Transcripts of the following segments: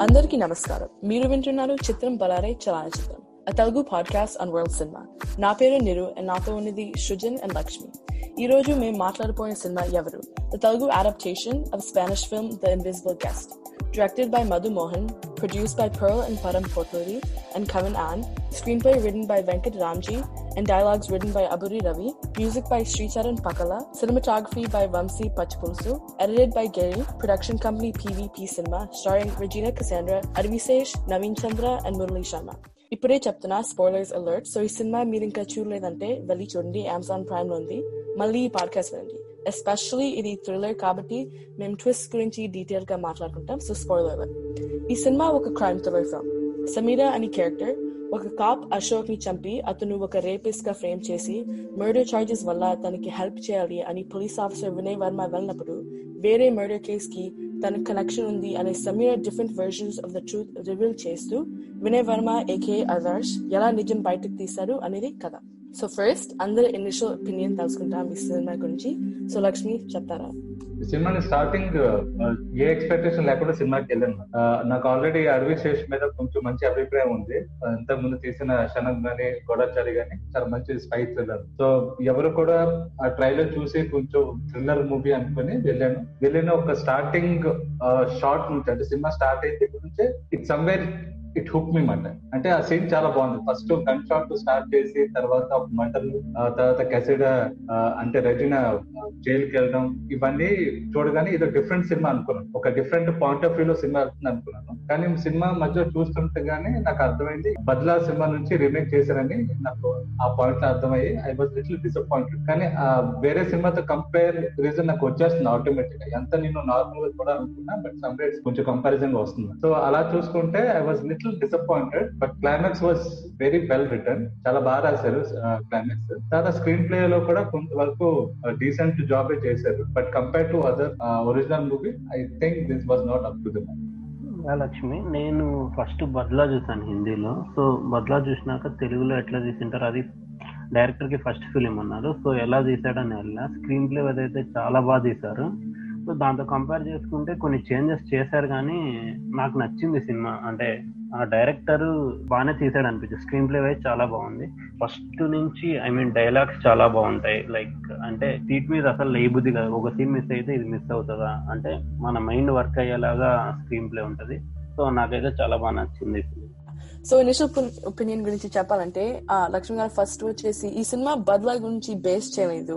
అందరికీ నమస్కారం. మీరు వింటున్నారు చిత్రం బలారే చలనచిత్రం a Telugu podcast on world cinema నా పేరు నిరు అండ్ నాతో ఉన్నది సృజన్ అండ్ లక్ష్మి. ఈ రోజు మేము మాట్లాడిపోయిన సినిమా ఎవరు? The Telugu adaptation of Spanish film the invisible guest Directed by Madhu Mohan, produced by Pearl and Param Poturi and Kevin Ann, screenplay written by Venkat Ramji, and dialogues written by Aburi Ravi, music by Sricharan Pakala, cinematography by Vamsi Pachpulsu, edited by Gary, production company PVP Cinema, starring Regina Cassandra, Advisesh, Naveen Chandra, and Murali Sharma. ఇప్పుడే చెప్తున్నా spoilers alert so ఈ cinema మీరు ఇంకా చూడలేదంటే వెళ్ళి చూడండి Amazon prime లో ఉంది మళ్ళీ ఈ పాడ్కాస్ట్ వినండి ఎస్పెషల్లీ ఇది థ్రిల్లర్ కాబట్టి మేము ట్విస్ట్ గురించి డీటెయిల్గా మాట్లాడుకుంటాం. సో స్పాయిలర్ ఈ సినిమా ఒక క్రైమ్ థ్రిల్లర్ ఫిల్మ్ సమీరా అని క్యారెక్టర్ ఒక కాప్ అశోక్ని చంపి అతను ఒక రేపిస్ట్గా ఫ్రేమ్ చేసి మర్డర్ చార్జెస్ వల్ల తనకి హెల్ప్ చేయాలి అని పోలీస్ ఆఫీసర్ వినయ్ వర్మ వెళ్ళినప్పుడు వేరే మర్డర్ కేస్కి తన కనెక్షన్ ఉంది అనే Sameera different versions of the truth reveal చేస్తూ వినయ్ వర్మ ఏకే అదర్శ్ ఎలా నిజం బయటకు తీశారు అనేది కథ. సో ఫస్ట్ అందరి ఇనిషియల్ ఒపీనియన్ తెలుసుకుంటాం ఈ సినిమా గురించి సో లక్ష్మి చెప్తారా సినిమా స్టార్టింగ్ ఏ ఎక్స్పెక్టేషన్ లేకుండా సినిమాకి వెళ్ళాను. Uh, నాకు ఆల్రెడీ అరవి శేష్ మీద కొంచెం మంచి అభిప్రాయం ఉంది. Uh, ఇంతకు ముందు తీసిన శనం గాని గొడవచారి గాని చాలా మంచి స్పై థ్రిల్లర్ సో ఎవరు కూడా ఆ ట్రైలర్ చూసి కొంచెం థ్రిల్లర్ మూవీ అనుకుని వెళ్ళాను. వెళ్ళిన ఒక స్టార్టింగ్ షార్ట్ uh, నుంచి అంటే సినిమా స్టార్ట్ అయిన దగ్గర నుంచే it somewhere it hook me mutton అంటే ఆ సీన్ చాలా బాగుంది. ఫస్ట్ గన్ షాట్ స్టార్ట్ చేసి తర్వాత మటన్ ఆ తర్వాత కెసిడ అంటే రెజిన జైలుకి వెళ్ళడం ఇవన్నీ చూడగానే ఇది డిఫరెంట్ సినిమా అనుకున్నాను. ఒక డిఫరెంట్ పాయింట్ ఆఫ్ వ్యూ లో సినిమా వెళ్తుంది అనుకున్నాను. కానీ సినిమా మధ్య చూస్తుండగానే నాకు అర్థమైంది బద్లా సినిమా నుంచి రీమేక్ చేశారని నాకు ఆ పాయింట్లో అర్థమయ్యి ఐ వాజ్ లిటిల్ డిసప్పాయింటెడ్ కానీ ఆ వేరే సినిమాతో కంపేర్ రీజన్ నాకు వచ్చేస్తుంది ఆటోమేటిక్గా. ఎంత నేను నార్మల్గా కూడా అనుకున్నా బట్ సమ్ రేట్స్ కొంచెం కంపారిజన్గా వస్తుంది. సో అలా చూసుకుంటే I was little disappointed but climax was very well written చాలా బాగా రాశారు క్లైమాక్స్ తర్వాత స్క్రీన్ ప్లే లో కూడా కొంతవరకు డీసెంట్ జాబ్ చేశారు but compare to other original movie I think this was not up to the Lakshmi నేను ఫస్ట్ బద్లా చూసాను హిందీలో. సో బద్లా చూసినాక తెలుగులో ఎట్లా తీసింటారు అది డైరెక్టర్కి ఫస్ట్ ఫిలిం అన్నారు. సో ఎలా తీసాడని వెళ్ళిన స్క్రీన్ ప్లే అదైతే చాలా బాగా తీశారు. సో దాంతో కంపేర్ చేసుకుంటే కొన్ని చేంజెస్ చేశారు కానీ నాకు నచ్చింది సినిమా. అంటే ఆ డైరెక్టర్ బాగానే తీసాడు అనిపించింది. స్క్రీన్ ప్లే వైజ్ చాలా బాగుంది. ఫస్ట్ నుంచి ఐ మీన్ డైలాగ్స్ చాలా బాగుంటాయి. లైక్ అంటే సీట్ మీద అసలు లేబుద్ది కదా. ఒక సీన్ మిస్ అయితే ఇది మిస్ అవుతుందా? అంటే మన మైండ్ వర్క్ అయ్యేలాగా స్క్రీన్ ప్లే ఉంటది. సో నాకైతే చాలా బాగా నచ్చింది. సో ఇనిషియల్ ఒపీనియన్ గురించి చెప్పాలంటే ఆ, లక్ష్మి గారు ఫస్ట్ వచ్చేసి ఈ సినిమా బద్లా గురించి బేస్ చేయలేదు.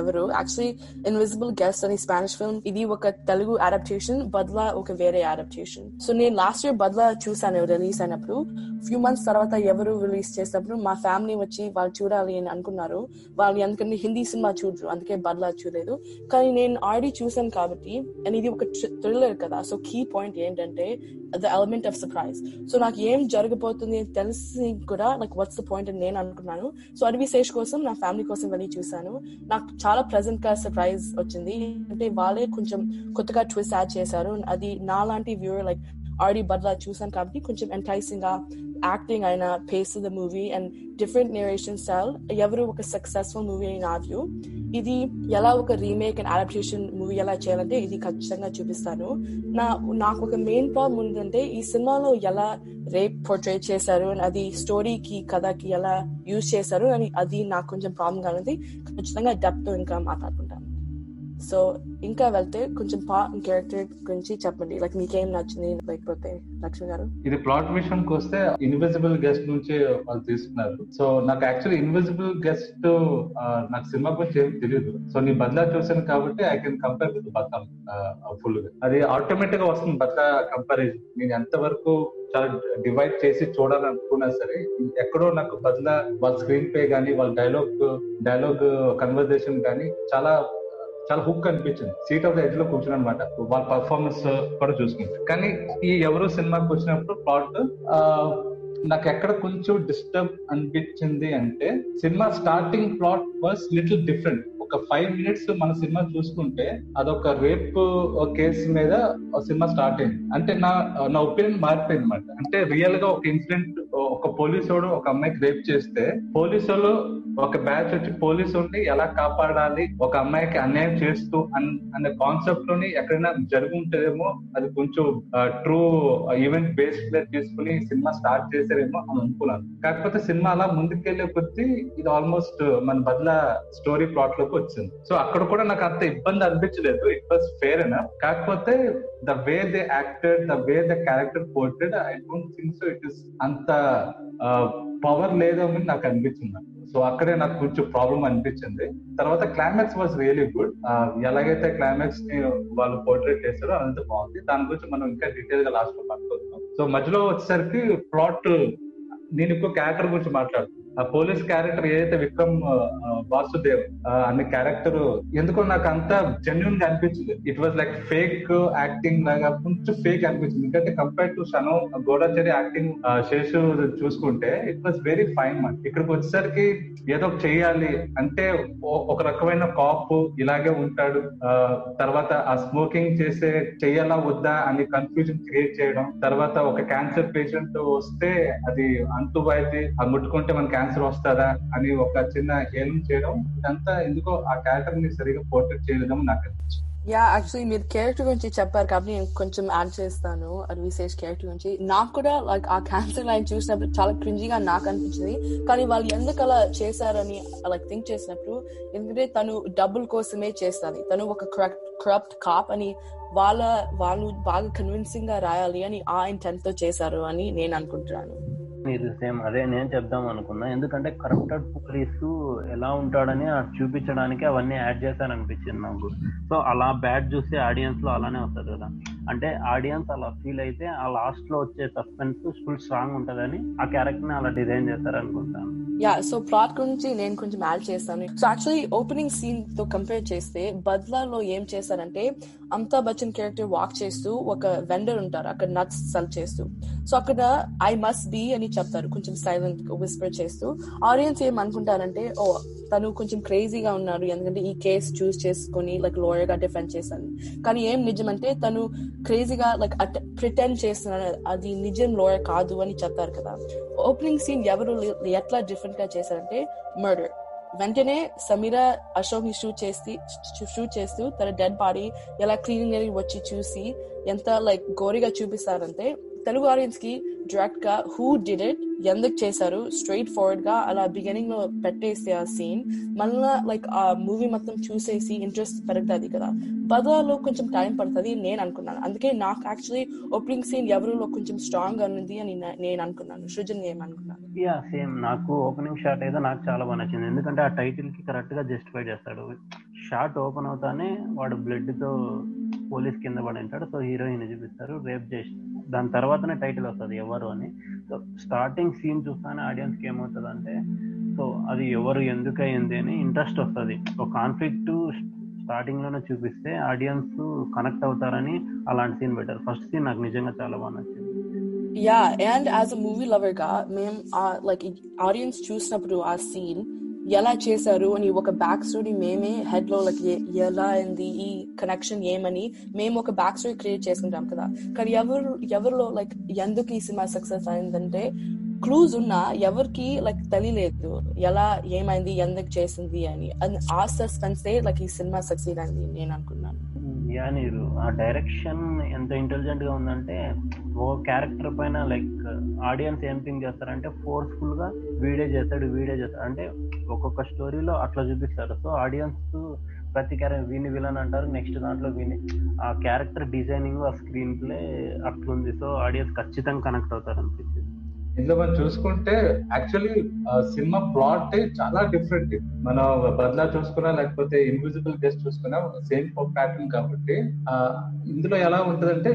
ఎవరు? యాక్చువల్లీ ఇన్విజిబుల్ గెస్ట్ అని స్పానిష్ ఫిల్మ్ ఇది ఒక తెలుగు అడాప్టేషన్ బద్లా ఒక వేరే అడాప్టేషన్ సో నేను లాస్ట్ ఇయర్ బద్లా చూసాను రిలీజ్ అయినప్పుడు. ఫ్యూ మంత్స్ తర్వాత ఎవరు రిలీజ్ చేసినప్పుడు మా ఫ్యామిలీ వచ్చి వాళ్ళు చూడాలి అని అనుకున్నారు. వాళ్ళు ఎందుకంటే హిందీ సినిమా చూడరు అందుకే బద్లా చూడలేదు. కానీ నేను ఆల్రెడీ చూసాను కాబట్టి అండ్ ఇది ఒక థ్రిల్లర్ కదా. సో కీ పాయింట్ ఏంటంటే the element of surprise so నాకు ఏం పోతుంది అని తెలిసి కూడా లైక్ వాట్స్ ద పాయింట్ అని నేను అనుకున్నాను. సో అడవి శేష్ కోసం నా ఫ్యామిలీ కోసం వెళ్ళి చూసాను నాకు చాలా ప్రెసెంట్గా సర్ప్రైజ్ వచ్చింది. అంటే వాళ్ళే కొంచెం కొత్తగా ట్విస్ట్ యాడ్ చేశారు. అది నా లాంటి వ్యూవర్ లైక్ ఆల్రెడీ బద్లా చూసాను కాబట్టి కొంచెం ఎంటైసింగ్గా యాక్టింగ్ అయిన pace the movie and different narration style ఎవరు ఒక సక్సెస్ఫుల్ మూవీ అని నా వ్యూ ఇది ఎలా ఒక రీమేక్ అండ్ అడాప్టేషన్ మూవీ ఎలా చేయాలంటే ఇది ఖచ్చితంగా చూపిస్తాను. నా నాకు ఒక మెయిన్ ప్రాబ్లం ఉందంటే ఈ సినిమాలో ఎలా రేప్ పోర్ట్రేట్ చేశారు అండ్ అది స్టోరీకి కథకి ఎలా యూజ్ చేశారు అని అది నాకు కొంచెం ప్రాబ్లం గా ఉంది ఖచ్చితంగా డెప్త్ ఇంకా మాట్లాడుకుంటాను సో ఇంకా వెళ్తే కొంచెం పా క్యారెక్టర్ గురించి చెప్పండి. లైక్ మీకేం నచ్చింది? లేకపోతే లక్ష్మి గారు. ఇది ప్లాట్ విషయం వస్తే ఇన్విజిబుల్ గెస్ట్ నుంచి వాళ్ళు తీసుకున్నారు. సో నాకు యాక్చువల్లీ ఇన్విజిబుల్ గెస్ట్ నాకు సినిమా గురించి ఏం తెలియదు సో నీ బద్లా చూసాను కాబట్టి I can compare with Badla ఫుల్గా. అది ఆటోమేటిక్గా వస్తుంది బద్లా కంపారిజన్ నేను ఎంతవరకు చాలా డివైడ్ చేసి చూడాలనుకున్నా సరే ఎక్కడో నాకు బద్లా వాళ్ళ స్క్రీన్ పే గానీ వాళ్ళ డైలాగ్ డైలాగ్ కన్వర్జేషన్ గానీ చాలా చాలా హుక్ అనిపించింది. సీట్ ఆఫ్ ద ఎడ్జ్లో కూర్చుని అనమాట వాళ్ళ పర్ఫార్మెన్స్ కూడా చూసుకుంటే. కానీ ఈ ఎవరు సినిమాకి వచ్చినప్పుడు ప్లాట్ నాకు ఎక్కడ కొంచెం డిస్టర్బ్ అనిపించింది అంటే cinema starting plot was little different ఒక ఫైవ్ మినిట్స్ మన సినిమా చూసుకుంటే అదొక రేప్ కేసు మీద సినిమా స్టార్ట్ అయింది. అంటే నా నా ఒపీనియన్ మారిపోయింది అనమాట అంటే రియల్గా ఒక ఇన్సిడెంట్ ఒక పోలీసు వాడు ఒక అమ్మాయికి రేప్ చేస్తే పోలీసులు ఒక బ్యాచ్ వచ్చి పోలీసు ఎలా కాపాడాలి ఒక అమ్మాయికి అన్యాయం చేస్తూ అనే కాన్సెప్ట్లోని ఎక్కడైనా జరిగి ఉంటుందేమో అది కొంచెం ట్రూ ఈవెంట్ బేస్డ్ తీసుకుని సినిమా స్టార్ట్ చేశారేమో అని అనుకున్నాను. కాకపోతే సినిమా అలా ముందుకెళ్ళే కొద్దీ ఇది ఆల్మోస్ట్ మన బదుల స్టోరీ ప్లాట్లోకి వచ్చింది. సో అక్కడ కూడా నాకు అంత ఇబ్బంది అనిపించలేదు. ఇట్ వాస్ ఫేర్ అన కాకపోతే the way they acted the way the character portrayed I don't think so it is అంత పవర్ లేదని నాకు అనిపించింది. సో అక్కడే నాకు కొంచెం ప్రాబ్లం అనిపించింది. తర్వాత క్లైమాక్స్ వాజ్ రియలీ గుడ్ ఎలాగైతే క్లైమాక్స్ని వాళ్ళు పోర్ట్రేట్ చేస్తారో అదంతా బాగుంది. దాని గురించి మనం ఇంకా డీటెయిల్గా లాస్ట్లో పట్టుకుందాం సో మధ్యలో వచ్చేసరికి ప్లాట్ నేను ఇంకో క్యారెక్టర్ గురించి మాట్లాడుతున్నాను ఆ పోలీస్ క్యారెక్టర్ ఏదైతే విక్రమ్ వాసుదేవ్ ఆ, అనే క్యారెక్టర్ ఎందుకో నాకు అంత జెన్యున్గా అనిపించింది. It was like fake acting లాగా కొంచెం ఫేక్ అనిపించింది. ఎందుకంటే కంపేర్ టు షనో గోడాచరి యాక్టింగ్ శేషు చూసుకుంటే ఇట్ వాజ్ వెరీ ఫైన్ మన ఇక్కడికి వచ్చేసరికి ఏదో ఒకటి చేయాలి అంటే ఒక రకమైన కాపు ఇలాగే ఉంటాడు. తర్వాత ఆ స్మోకింగ్ చేసే చెయ్యాలా వద్దా అని కన్ఫ్యూజన్ క్రియేట్ చేయడం తర్వాత ఒక క్యాన్సర్ పేషెంట్ వస్తే అది అంటువైతే ఆ ముట్టుకుంటే మన క్యాన్సర్ వస్తుందా అని ఒక చిన్న హేళన చేయడం ఇదంతా ఎందుకో ఆ క్యారెక్టర్ని సరిగా పోర్ట్రేట్ చేయలేదని నాకు అనిపించింది. యా యాక్చువల్లీ మీరు క్యారెక్టర్ గురించి చెప్పారు కాబట్టి నేను కొంచెం యాడ్ చేస్తాను విశేష్ క్యారెక్టర్ గురించి. నాకు కూడా లైక్ ఆ క్యాన్సర్ లైన్ చూసినప్పుడు చాలా క్రింజిగా నాకు అనిపించింది. కానీ వాళ్ళు ఎందుకు అలా చేశారని లైక్ థింక్ చేసినప్పుడు ఎందుకంటే తను డబ్బుల కోసమే చేస్తుంది. తను ఒక కరప్ట్ కాప్ అని వాళ్ళ వాళ్ళు బాగా కన్విన్సింగ్గా రాయాలి అని ఆ ఇంటెంట్తో చేశారు అని నేను అనుకుంటున్నాను. ఇది సేమ్ అదే నేను చెప్దాం అనుకున్నా. ఎందుకంటే కరప్టెడ్ పోలీసు ఎలా ఉంటాడని అది చూపించడానికి అవన్నీ యాడ్ చేశారనిపించింది నాకు. సో అలా బ్యాడ్ చూసి ఆడియన్స్లో అలానే వస్తుంది కదా. అంటే ఆడియన్స్ అలా ఫీల్ అయితే ఆ లాస్ట్లో వచ్చే సస్పెన్స్ ఫుల్ స్ట్రాంగ్ ఉంటదని ఆ క్యారెక్టర్ని అలా డిజైన్ చేస్తారు అనుకుంటాను యా సో ప్లాట్ గురించి నేను కొంచెం యాడ్ చేస్తాను. సో యాక్చువల్లీ ఓపెనింగ్ సీన్తో కంపేర్ చేస్తే బద్లాలో ఏం చేశారంటే అమితాబ్ బచ్చన్ క్యారెక్టర్ వాక్ చేస్తూ ఒక వెండర్ ఉంటారు అక్కడ నట్స్ సెల్ చేస్తూ. సో అక్కడ ఐ మస్ట్ బి అని చెప్తారు కొంచెం సైలెంట్ విస్పర్ చేస్తూ. ఆడియన్స్ ఏం అనుకుంటారంటే ఓ తను కొంచెం క్రేజీగా ఉన్నారు ఎందుకంటే ఈ కేసు చూస్ చేసుకుని లైక్ లోయర్గా డిఫెండ్ చేశాను. కానీ ఏం నిజమంటే తను క్రేజీగా లైక్ ప్రిటెండ్ చేస్తున్నాడు. అది నిజం లోయర్ కాదు అని చెప్తారు కదా. ఓపెనింగ్ సీన్ ఎవరు ఎట్లా డిఫరెంట్గా చేశారంటే మర్డర్ వెంటనే సమీరా అశోక్ని షూట్ చేసి షూట్ చేస్తూ తన డెడ్ బాడీ ఎలా క్లీనింగ్ వచ్చి చూసి ఎంత లైక్ గోరిగా చూపిస్తారంటే తెలుగు ఆడియన్స్కి డైరెక్ట్గా హూ డిడ్ ఇట్ ఎందుకు చేశారు స్ట్రైట్ ఫార్వర్డ్గా అలా బిగినింగ్లో పెట్టేస్తే ఆ సీన్ మళ్ళా లైక్ ఆ మూవీ మొత్తం చూసేసి ఇంట్రెస్ట్ పెరుగుతుంది కదా. పదాలో కొంచెం టైం పడుతుంది నేను అనుకున్నాను. అందుకే నాకు యాక్చువల్లీ ఓపెనింగ్ సీన్ ఎవరిలో కొంచెం స్ట్రాంగ్గా ఉంది అని నేను అనుకున్నాను. సృజన్ ఏమనుకున్నాను యా సేమ్. నాకు ఓపెనింగ్ షాట్ అయితే నాకు చాలా బాగా నచ్చింది. ఎందుకంటే ఆ టైటిల్కి కరెక్ట్గా జస్టిఫై చేస్తాడు. షాట్ ఓపెన్ అవుతానే వాడు బ్లడ్తో పోలీస్ కింద పడి ఉంటాడు. సో హీరోయిన్ చూపిస్తారు. రేప్ చేసి దాని తర్వాతనే టైటిల్ వస్తుంది ఎవరు అని. సో స్టార్టింగ్ సీన్ చూస్తానే ఆడియన్స్కి ఏమవుతుంది అంటే సో అది ఎవరు ఎందుకు అయింది అని ఇంట్రెస్ట్ వస్తుంది. ఒక కాన్ఫ్లిక్ట్ స్టార్టింగ్లోనే చూపిస్తే ఆడియన్స్ కనెక్ట్ అవుతారని అలాంటి సీన్ పెట్టారు. ఫస్ట్ సీన్ నాకు నిజంగా చాలా బాగా నచ్చింది. Yeah and as a movie లవర్గా మేము లైక్ ఆడియన్స్ చూసినప్పుడు ఆ సీన్ ఎలా చేశారు అని ఒక బ్యాక్ స్టోరీ మేమే హెడ్లో లైక్ ఎలా అయింది ఈ కనెక్షన్ ఏమని మేము ఒక బ్యాక్ స్టోరీ క్రియేట్ చేసుకుంటాం కదా. కానీ ఎవరు ఎవరిలో లైక్ ఎందుకు ఈ సినిమా సక్సెస్ అయిందంటే క్లూజ్ ఉన్నా ఎవరికి లైక్ తెలియలేదు. ఎలా ఏమైంది ఎందుకు చేసింది అని. ఆ సస్పెన్సే లైక్ ఈ సినిమా సక్సీడ్ అయింది నేను అనుకున్నాను. యా నీరు ఆ డైరెక్షన్ ఎంత ఇంటెలిజెంట్గా ఉందంటే ఓ క్యారెక్టర్ పైన లైక్ ఆడియన్స్ ఏం థింక్ చేస్తారంటే ఫోర్స్ఫుల్గా వీడే చేస్తాడు వీడే చేస్తాడు. అంటే ఒక్కొక్క స్టోరీలో అట్లా చూపిస్తారు. సో ఆడియన్స్ ప్రతి క్యారెక్టర్ వీని విలన్ అంటారు నెక్స్ట్ దాంట్లో వీని ఆ క్యారెక్టర్ డిజైనింగ్ ఆ స్క్రీన్ ప్లే అట్లుంది. సో ఆడియన్స్ ఖచ్చితంగా కనెక్ట్ అవుతారు అనిపించింది. ఇందులో మనం చూసుకుంటే యాక్చువల్లీ సినిమా ప్లాట్ చాలా డిఫరెంట్. మనం బద్లా చూసుకున్నా లేకపోతే ఇన్విజిబుల్ గెస్ట్ చూసుకున్నా సేమ్ ప్యాటర్న్ కాబట్టి ఇందులో ఎలా ఉంటదంటే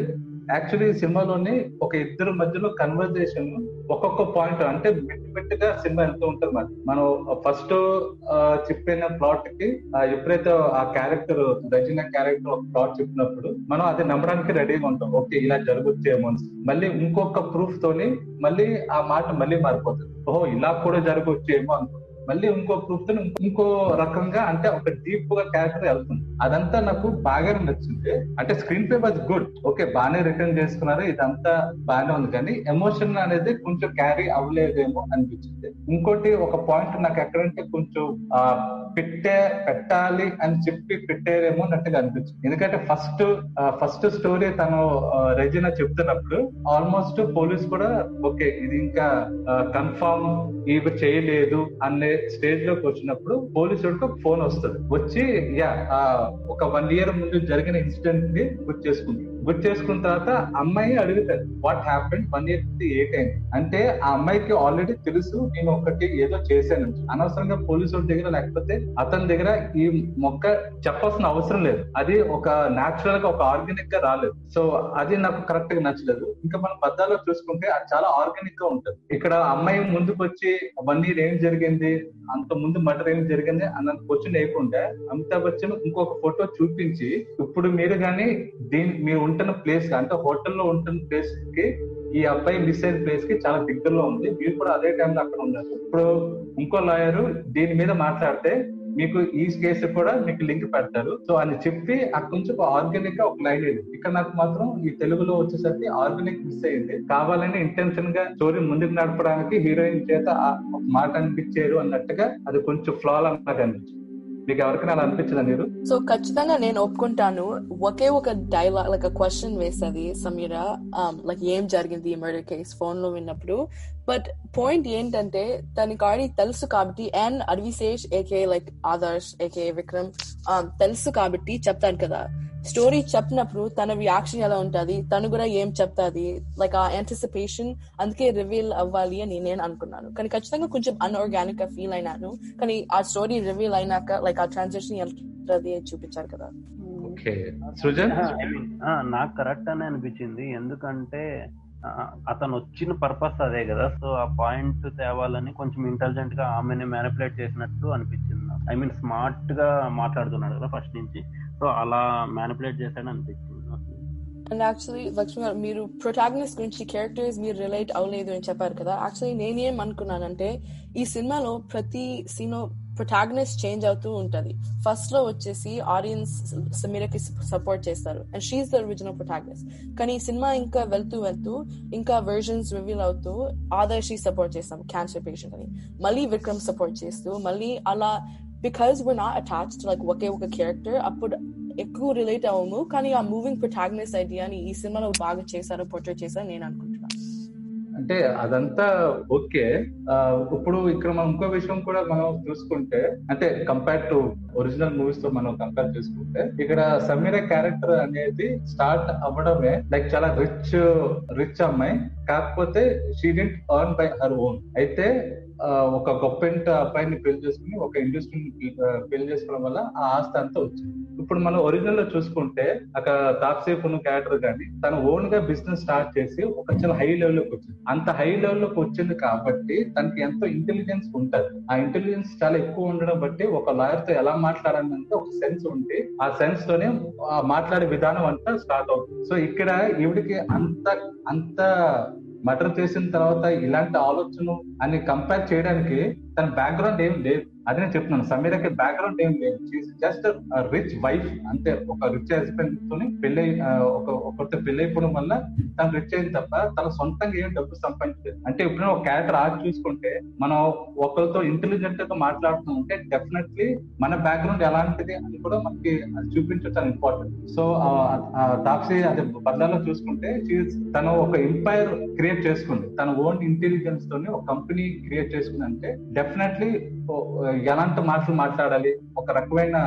యాక్చువల్లీ సినిమాలోని ఒక ఇద్దరు మధ్యలో కన్వర్జేషన్ ఒక్కొక్క పాయింట్ అంటే మెట్టి మెట్టిగా సినిమా వెళ్తూ ఉంటుంది మరి మనం ఫస్ట్ చెప్పిన ప్లాట్కి ఎప్పుడైతే ఆ క్యారెక్టర్ రచన క్యారెక్టర్ ఒక ప్లాట్ చెప్పినప్పుడు మనం అది నమ్మడానికి రెడీగా ఉంటాం. ఓకే ఇలా జరగొచ్చేమో అని. మళ్ళీ ఇంకొక ప్రూఫ్ తోని మళ్ళీ ఆ మాట మళ్ళీ మారిపోతుంది. ఓహో ఇలా కూడా జరగొచ్చేమో అనుకుంటాం మళ్ళీ ఇంకో ప్రూఫ్తో ఇంకో రకంగా అంటే ఒక డీప్గా క్యారెక్టర్ వెళ్తుంది. అదంతా నాకు బాగానే నచ్చింది. అంటే screen play was good okay బాగానే రిటర్న్ చేసుకున్నారు. ఇదంతా బాగానే ఉంది. కానీ ఎమోషన్ అనేది కొంచెం క్యారీ అవ్వలేదేమో అనిపించింది. ఇంకోటి ఒక పాయింట్ నాకు ఎక్కడంటే కొంచెం పెట్టే పెట్టాలి అని చెప్పి పెట్టారేమో అన్నట్టుగా అనిపించింది. ఎందుకంటే ఫస్ట్ ఫస్ట్ స్టోరీ తను రెజినా చెప్తున్నప్పుడు ఆల్మోస్ట్ పోలీస్ కూడా ఓకే ఇది ఇంకా కన్ఫర్మ్ ఇవి చేయలేదు అనే స్టేజ్లోకి వచ్చినప్పుడు పోలీసుడికి ఫోన్ వస్తుంది. వచ్చి యా ఒక వన్ ఇయర్ ముందు జరిగిన ఇన్సిడెంట్ని గుర్తు చేసుకుంది. గుర్తు చేసుకున్న తర్వాత అమ్మాయి అడుగుతారు what happen one year eight అయింది. అంటే ఆ అమ్మాయికి ఆల్రెడీ తెలుసు నేను ఒకటి ఏదో చేశాను. అనవసరంగా పోలీసు దగ్గర లేకపోతే అతని దగ్గర ఈ మొక్క చెప్పాల్సిన అవసరం లేదు. అది ఒక నాచురల్గా ఒక ఆర్గానిక్గా రాలేదు. సో అది నాకు కరెక్ట్గా నచ్చలేదు. ఇంకా మనం బద్దాలో చూసుకుంటే అది చాలా ఆర్గానిక్గా ఉంటుంది. ఇక్కడ అమ్మాయి ముందుకు వచ్చి వన్ ఇయర్ ఏం జరిగింది? అంత ముందు మటర్ ఏం జరిగింది? అన్న క్వశ్చన్ వేయకుండా అమితాబ్ బచ్చన్ ఇంకొక ఫోటో చూపించి ఇప్పుడు మీరు కానీ దీని మీరు ఉంటున్న ప్లేస్ అంటే హోటల్లో ఉంటున్న ప్లేస్కి ఈ అబ్బాయి మిస్ అయిన ప్లేస్కి చాలా దగ్గరలో ఉంది. మీరు కూడా అదే టైంలో అక్కడ ఉన్నారు ఇప్పుడు ఇంకో లాయర్ దీని మీద మాట్లాడితే మీకు ఈ కేసు కూడా మీకు లింక్ పెడతారు. సో అని చెప్పి అక్కడ నుంచి ఒక ఆర్గానిక్గా ఒక లైన్ ఇది. ఇక్కడ నాకు మాత్రం ఈ తెలుగులో వచ్చేసరికి ఆర్గానిక్ మిస్ అయింది. కావాలని ఇంటెన్షన్గా స్టోరీ ముందుకు నడపడానికి హీరోయిన్ చేత మాట అనిపించారు అన్నట్టుగా అది కొంచెం ఫ్లాల్ అన్నట్టు అనిపించింది. మీకు ఎవరికైనా అలా అనిపించదా మీరు? సో ఖచ్చితంగా నేను ఒప్పుకుంటాను. ఒకే ఒక డైలాగ్ లైక్ క్వశ్చన్ వేసేది సమీర. లైక్ um, ఏం జరిగింది ఈ మర్డర్ కేస్ ఫోన్లో విన్నప్పుడు. బట్ పాయింట్ ఏంటంటే తనకి ఆల్రెడీ తెలుసు కాబట్టి and Adivi Sesh AK like Adarsh AK Vikram um, తెలుసు కాబట్టి చెప్తాను కదా. స్టోరీ చెప్పినప్పుడు తన రియాక్షన్ ఎలా ఉంటది? తను కూడా ఏం చెప్తాది? లైక్ ఆ యాంటిసిపేషన్ అందుకే రివీల్ అవ్వాలి అని నేను అనుకున్నాను. కానీ ఖచ్చితంగా కొంచెం అన్ఆర్గానిక్గా ఫీల్ అయినాను. కానీ ఆ స్టోరీ రివీల్ అయినాక లైక్ ఆ ట్రాన్సాక్షన్ వెళ్తుంది చూపించారు కదా. సృజన్? నాకు కరెక్ట్ అని అనిపించింది. ఎందుకంటే అతను వచ్చిన పర్పస్ అదే కదా. సో ఆ పాయింట్ తేవాలని కొంచెం ఇంటెలిజెంట్గా ఆమెని మ్యానిపులేట్ చేసినట్టు అనిపించింది ఐ మీన్ స్మార్ట్గా మాట్లాడుతున్నాడు కదా ఫస్ట్ నుంచి. సో అలా మ్యానిపులేట్ చేశాడని అనిపించింది అండ్ యాక్చువల్లీ లక్ష్మి గారు మీరు ప్రొటాగనిస్ట్ గురించి క్యారెక్టర్స్ మీరు రిలేట్ అవ్వలేదు అని చెప్పారు కదా. యాక్చువల్లీ నేనేం అనుకున్నానంటే ఈ సినిమాలో ప్రతి సీన్ ప్రొటాగనిస్ట్ చేంజ్ అవుతూ ఉంటది. ఫస్ట్లో వచ్చేసి ఆడియన్స్ సమీరకి సపోర్ట్ చేస్తారు. And she's the original protagonist కానీ ఈ సినిమా ఇంకా వెళ్తూ వెళ్తూ ఇంకా వెర్షన్స్ రివీల్ అవుతూ ఆదర్శి సపోర్ట్ చేస్తాం క్యాన్సర్ పేషెంట్ అని. మళ్ళీ విక్రమ్ సపోర్ట్ చేస్తూ మళ్ళీ అలా because we're not attach like ఒకే ఒక క్యారెక్టర్ అప్పుడు ఎక్కువ రిలేట్ అవ్వము కానీ ఆ మూవింగ్ ప్రొటాగనిస్ట్ ఐడియాని ఈ సినిమాలో బాగా చేశారు పోర్ట్రేట్ చేశారు నేను అనుకుంటున్నాను అంటే అదంతా ఓకే. ఇప్పుడు ఇక్కడ మనం ఇంకో విషయం కూడా మనం చూసుకుంటే అంటే కంపేర్ టు ఒరిజినల్ మూవీస్తో మనం కంపేర్ చేసుకుంటే ఇక్కడ సమీర క్యారెక్టర్ అనేది స్టార్ట్ అవ్వడమే లైక్ చాలా రిచ్ రిచ్ అమ్మాయి. కాకపోతే she didn't earn by her own అయితే ఒక గొప్పెంట అబ్బాయిని పెళ్ళి చేసుకుని ఒక ఇండస్ట్రీని పెళ్ళి చేసుకోవడం వల్ల ఆ ఆస్తి అంతా వచ్చింది. ఇప్పుడు మనం ఒరిజినల్లో చూసుకుంటే అక్కడ తాప్సేఫ్ ఉన్న క్యారెక్టర్ కానీ తన ఓన్గా బిజినెస్ స్టార్ట్ చేసి ఒక చాలా హై లెవెల్లోకి వచ్చింది. అంత హై లెవెల్లోకి వచ్చింది కాబట్టి తనకి ఎంతో ఇంటెలిజెన్స్ ఉంటది. ఆ ఇంటెలిజెన్స్ చాలా ఎక్కువ ఉండడం బట్టి ఒక లాయర్తో ఎలా మాట్లాడాలంటే ఒక సెన్స్ ఉంటే ఆ సెన్స్ తోనే మాట్లాడే విధానం అంతా స్టార్ట్ అవుతుంది. సో ఇక్కడ ఈవిడికి అంత అంత మర్డర్ చేసిన తర్వాత ఇలాంటి ఆలోచన అని కంపేర్ చేయడానికి తన బ్యాక్గ్రౌండ్ ఏం లేదు. అది నేను చెప్తున్నాను సమీరకి బ్యాక్గ్రౌండ్ ఏం లేదు. జస్ట్ రిచ్ వైఫ్ అంతే ఒక రిచ్ హస్బెండ్ తోని పెళ్ళి ఒక ఒకరితో పెళ్ళి అయిపోవడం వల్ల తను రిచ్ అయింది తప్ప తన సొంతంగా ఏం డబ్బు సంపాదించలేదు. అంటే ఇప్పుడు ఒక క్యారెక్టర్ ఆగి చూసుకుంటే మనం ఒకరితో ఇంటెలిజెంట్గా మాట్లాడుతూ ఉంటే డెఫినెట్లీ మన బ్యాక్గ్రౌండ్ ఎలాంటిది అని కూడా మనకి అది చూపించడం చాలా ఇంపార్టెంట్ సో తాప్సీ అదే బద్దాలో చూసుకుంటే తను ఒక ఎంపైర్ క్రియేట్ చేసుకుంది. తన ఓన్ ఇంటెలిజెన్స్ తోని ఒక కంపెనీ క్రియేట్ చేసుకుంది అంటే డెఫినెట్లీ ఎలాంటి మాటలు మాట్లాడాలి? ఒక రకమైన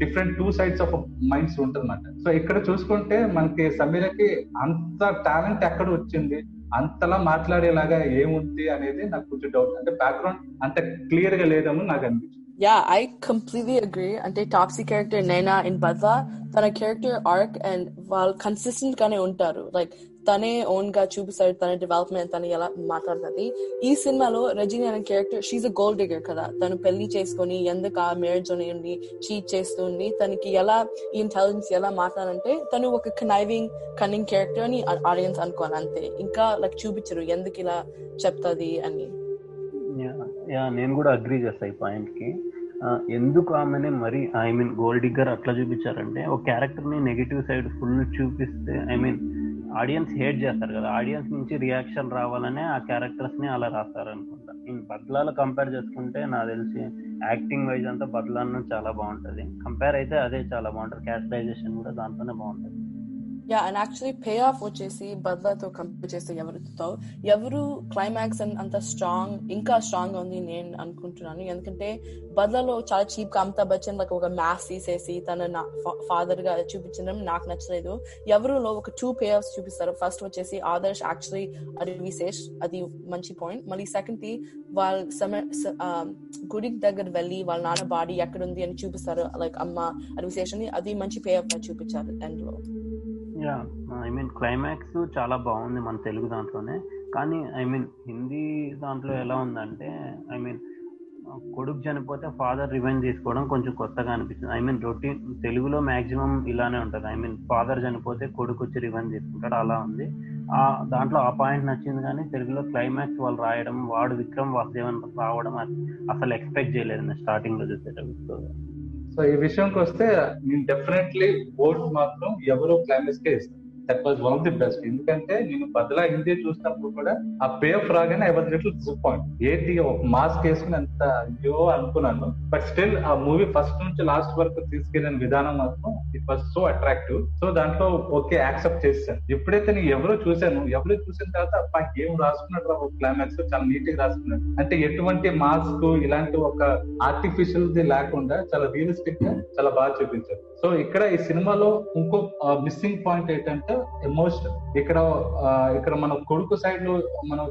different two sides of minds ఉంటుందన్నమాట సో ఇక్కడ చూసుకుంటే మనకి సమీరకి అంత టాలెంట్ ఎక్కడ వచ్చింది? అంతలా మాట్లాడేలాగా ఏముంది అనేది నాకు కొంచెం డౌట్ అంటే బ్యాక్గ్రౌండ్ అంత క్లియర్గా లేదేమో నాకు అనిపించింది. యా ఐ కంప్లీట్లీ అగ్రీ అంటే టాప్సీ క్యారెక్టర్ నైనా ఇన్ బద్లా తన క్యారెక్టర్ ఆర్క్ అండ్ వాళ్ళు కన్సిస్టెంట్ గానే ఉంటారు. లైక్ తనే ఓన్గా చూపిస్తాడు తన డెవలప్మెంట్ తను ఎలా మాట్లాడుతుంది. ఈ సినిమాలో రజనీ అనే character she's a gold digger కదా. తను పెళ్ళి చేసుకుని ఎందుకు ఆ మ్యారేజ్ ఉండి చీట్ చేస్తుంది తనకి ఎలా ఈ ఇంటెలిజెన్స్ ఎలా మాట్లాడంటే తను ఒక కనైవింగ్ కన్నింగ్ క్యారెక్టర్ అని ఆడియన్స్ అనుకోవాలి అంతే. ఇంకా లైక్ చూపించరు ఎందుకు ఇలా చెప్తుంది అని. యా నేను కూడా అగ్రీ చేస్తా ఈ పాయింట్కి. ఎందుకు ఆమెనే మరి ఐ మీన్ గోల్డ్ డిగ్గర్ అట్లా చూపించారంటే ఒక క్యారెక్టర్ని నెగిటివ్ సైడ్ ఫుల్ చూపిస్తే ఐ మీన్ ఆడియన్స్ హేట్ చేస్తారు కదా. ఆడియన్స్ నుంచి రియాక్షన్ రావాలనే ఆ క్యారెక్టర్స్ని అలా రాస్తారు అనుకుంటా ఇన్ బద్లాలో కంపేర్ చేసుకుంటే నాకు తెలిసి యాక్టింగ్ వైజ్ అంతా బద్లాను చాలా బాగుంటుంది. కంపేర్ అయితే అదే చాలా బాగుంటుంది. క్యారెక్టరైజేషన్ కూడా దాంట్లోనే బాగుంటుంది. Yeah and actually pay off వచ్చేసి బద్లాతో కంపేర్ చేస్తే ఎవరితో ఎవరు క్లైమాక్స్ అంత స్ట్రాంగ్ ఇంకా స్ట్రాంగ్ ఉంది నేను అనుకుంటున్నాను. ఎందుకంటే బద్లాలో చాలా చీప్గా అమితాబ్ బచ్చన్ లైక్ ఒక మ్యాథ్స్ తీసేసి తన ఫాదర్గా చూపించడం నాకు నచ్చలేదు. ఎవరులో ఒక టూ పే ఆఫ్స్ చూపిస్తారు. ఫస్ట్ వచ్చేసి ఆదర్శ్ యాక్చువల్లీ అది విశేష్ అది మంచి పాయింట్ మళ్ళీ సెకండ్ థి వాళ్ళ సమ గుడికి దగ్గర వెళ్ళి వాళ్ళ నాన్న బాడీ ఎక్కడ ఉంది అని చూపిస్తారు. లైక్ అమ్మ అది విశేషం అది మంచి పే ఆఫ్ చూపించారు ఎండ్లో యా ఐ మీన్ క్లైమాక్స్ చాలా బాగుంది మన తెలుగు దాంట్లోనే. కానీ ఐ మీన్ హిందీ దాంట్లో ఎలా ఉందంటే ఐ మీన్ కొడుకు చనిపోతే ఫాదర్ రివెంజ్ తీసుకోవడం కొంచెం కొత్తగా అనిపిస్తుంది. ఐ మీన్ రొటీన్ తెలుగులో మాక్సిమం ఇలానే ఉంటుంది. ఐ మీన్ ఫాదర్ చనిపోతే కొడుకు వచ్చి రివెంజ్ తీసుకుంటాడు అలా ఉంది. ఆ దాంట్లో ఆ పాయింట్ నచ్చింది కానీ తెలుగులో క్లైమాక్స్ వాళ్ళు రాయడం వాడు విక్రమ్ వాసుదేవన్ రావడం అది అసలు ఎక్స్పెక్ట్ చేయలేదు నేను స్టార్టింగ్ చూసేటప్పుడు. సో ఈ విషయంకి వస్తే నేను డెఫినెట్లీ ఓట్ మాత్రం ఎవరు క్లైమాక్స్ కే ఇస్తాను. That was one of the best ఎందుకంటే నేను బదలా హిందీ చూసినప్పుడు కూడా ఆ పే ఆఫ్ రాగానే ఐ వాజ్ లిటిల్ డిసప్పాయింట్ ఏంటి ఒక మాస్క్ వేసుకుని అంత అయ్యో అనుకున్నాను. బట్ స్టిల్ ఆ మూవీ ఫస్ట్ నుంచి లాస్ట్ వరకు తీసుకెళ్ళిన విధానం మాత్రం it was so attractive so దాంట్లో ఓకే యాక్సెప్ట్ చేశాను. ఎప్పుడైతే నేను ఎవరో చూశాను ఎవరో చూసిన తర్వాత అబ్బా ఏం రాసుకున్నాడు ఒక క్లైమాక్స్ చాలా నీట్గా రాసుకున్నాడు. అంటే ఎటువంటి మాస్క్ ఇలాంటి ఒక ఆర్టిఫిషియల్ ది లేకుండా చాలా రియలిస్టిక్గా చాలా బాగా చూపించారు సో ఇక్కడ ఈ సినిమాలో ఇంకో మిస్సింగ్ పాయింట్ ఏంటంటే ఎమోషన్ ఇక్కడ ఇక్కడ మన కొడుకు సైడ్లో మనం